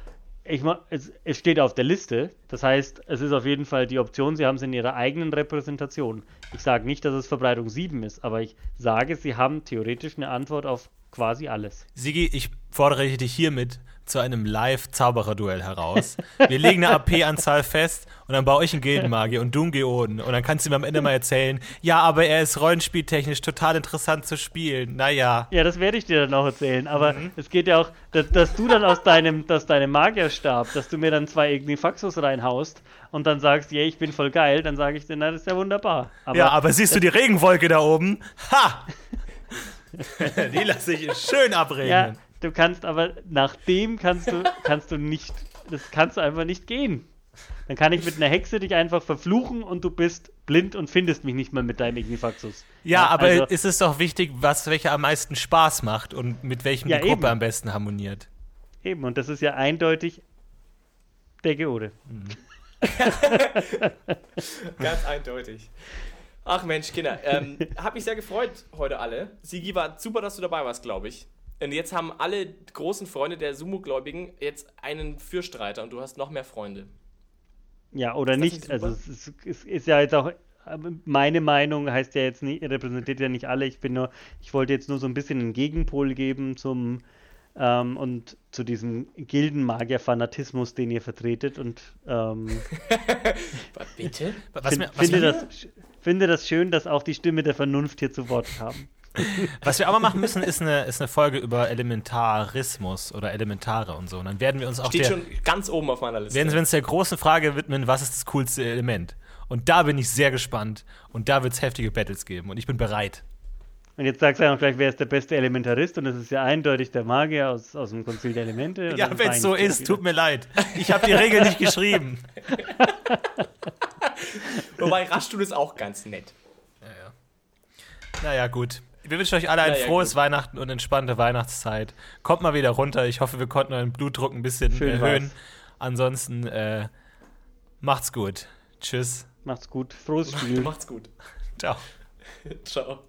ich es, es steht auf der Liste. Das heißt, es ist auf jeden Fall die Option, sie haben es in ihrer eigenen Repräsentation. Ich sage nicht, dass es Verbreitung 7 ist, aber ich sage, sie haben theoretisch eine Antwort auf quasi alles. Sigi, ich fordere dich hiermit zu einem Live-Zauberer-Duell heraus. Wir legen eine AP-Anzahl fest und dann baue ich einen Gildenmagier und du einen Geoden. Und dann kannst du mir am Ende mal erzählen, ja, aber er ist rollenspieltechnisch total interessant zu spielen. Naja. Ja, das werde ich dir dann auch erzählen. Aber es geht ja auch, dass, dass du dann aus deinem, aus deinem Magierstab, dass du mir dann zwei Ignifaxus reinhaust und dann sagst, yeah, ich bin voll geil, dann sage ich dir, na, das ist ja wunderbar. Aber ja, aber siehst du die Regenwolke da oben? Ha! [laughs] [laughs] die lasse ich schön Ja, abregnen. Du kannst aber nach dem kannst du [laughs] kannst du nicht, das kannst du einfach nicht gehen. Dann kann ich mit einer Hexe dich einfach verfluchen und du bist blind und findest mich nicht mehr mit deinem Ignifaxus. Ja, aber also, ist es doch wichtig, was welcher am meisten Spaß macht und mit welchem Ja, die Gruppe eben. am besten harmoniert. eben und das ist ja eindeutig der Geode. [laughs] Ganz eindeutig. Ach Mensch, Kinder, ähm, [laughs] hab mich sehr gefreut heute alle. Sigi, war super, dass du dabei warst, glaube ich. Und jetzt haben alle großen Freunde der Sumo-Gläubigen jetzt einen Fürstreiter und du hast noch mehr Freunde. Ja, oder nicht. nicht Also es ist, es ist ja jetzt auch meine Meinung heißt ja jetzt nicht, repräsentiert ja nicht alle. Ich bin nur, ich wollte jetzt nur so ein bisschen einen Gegenpol geben zum ähm, und zu diesem Gildenmagier-Fanatismus, den ihr vertretet und ähm, [laughs] Bitte? Was fin- mir, was finde, das, finde das schön, dass auch die Stimme der Vernunft hier zu Wort kam. Was wir aber machen müssen, ist eine, ist eine Folge über Elementarismus oder Elementare und so. Und dann werden wir uns auch Steht der, schon ganz oben auf meiner Liste. werden wir uns der großen Frage widmen, was ist das coolste Element? Und da bin ich sehr gespannt und da wird es heftige Battles geben und ich bin bereit. Und jetzt sagst du ja noch gleich, wer ist der beste Elementarist und es ist ja eindeutig der Magier aus, aus dem Konzil der Elemente. und Ja, wenn es so ist, tut mir leid. Ich habe die Regel nicht geschrieben. [laughs] Wobei Raschtun ist auch ganz nett. Naja, gut. Wir wünschen euch alle ein Naja, frohes gut. Weihnachten und entspannte Weihnachtszeit. Kommt mal wieder runter. Ich hoffe, wir konnten euren Blutdruck ein bisschen Schön erhöhen. war's. Ansonsten äh, macht's gut. Tschüss. Macht's gut. Frohes [laughs] Spiel. Macht's gut. Ciao. [laughs] Ciao.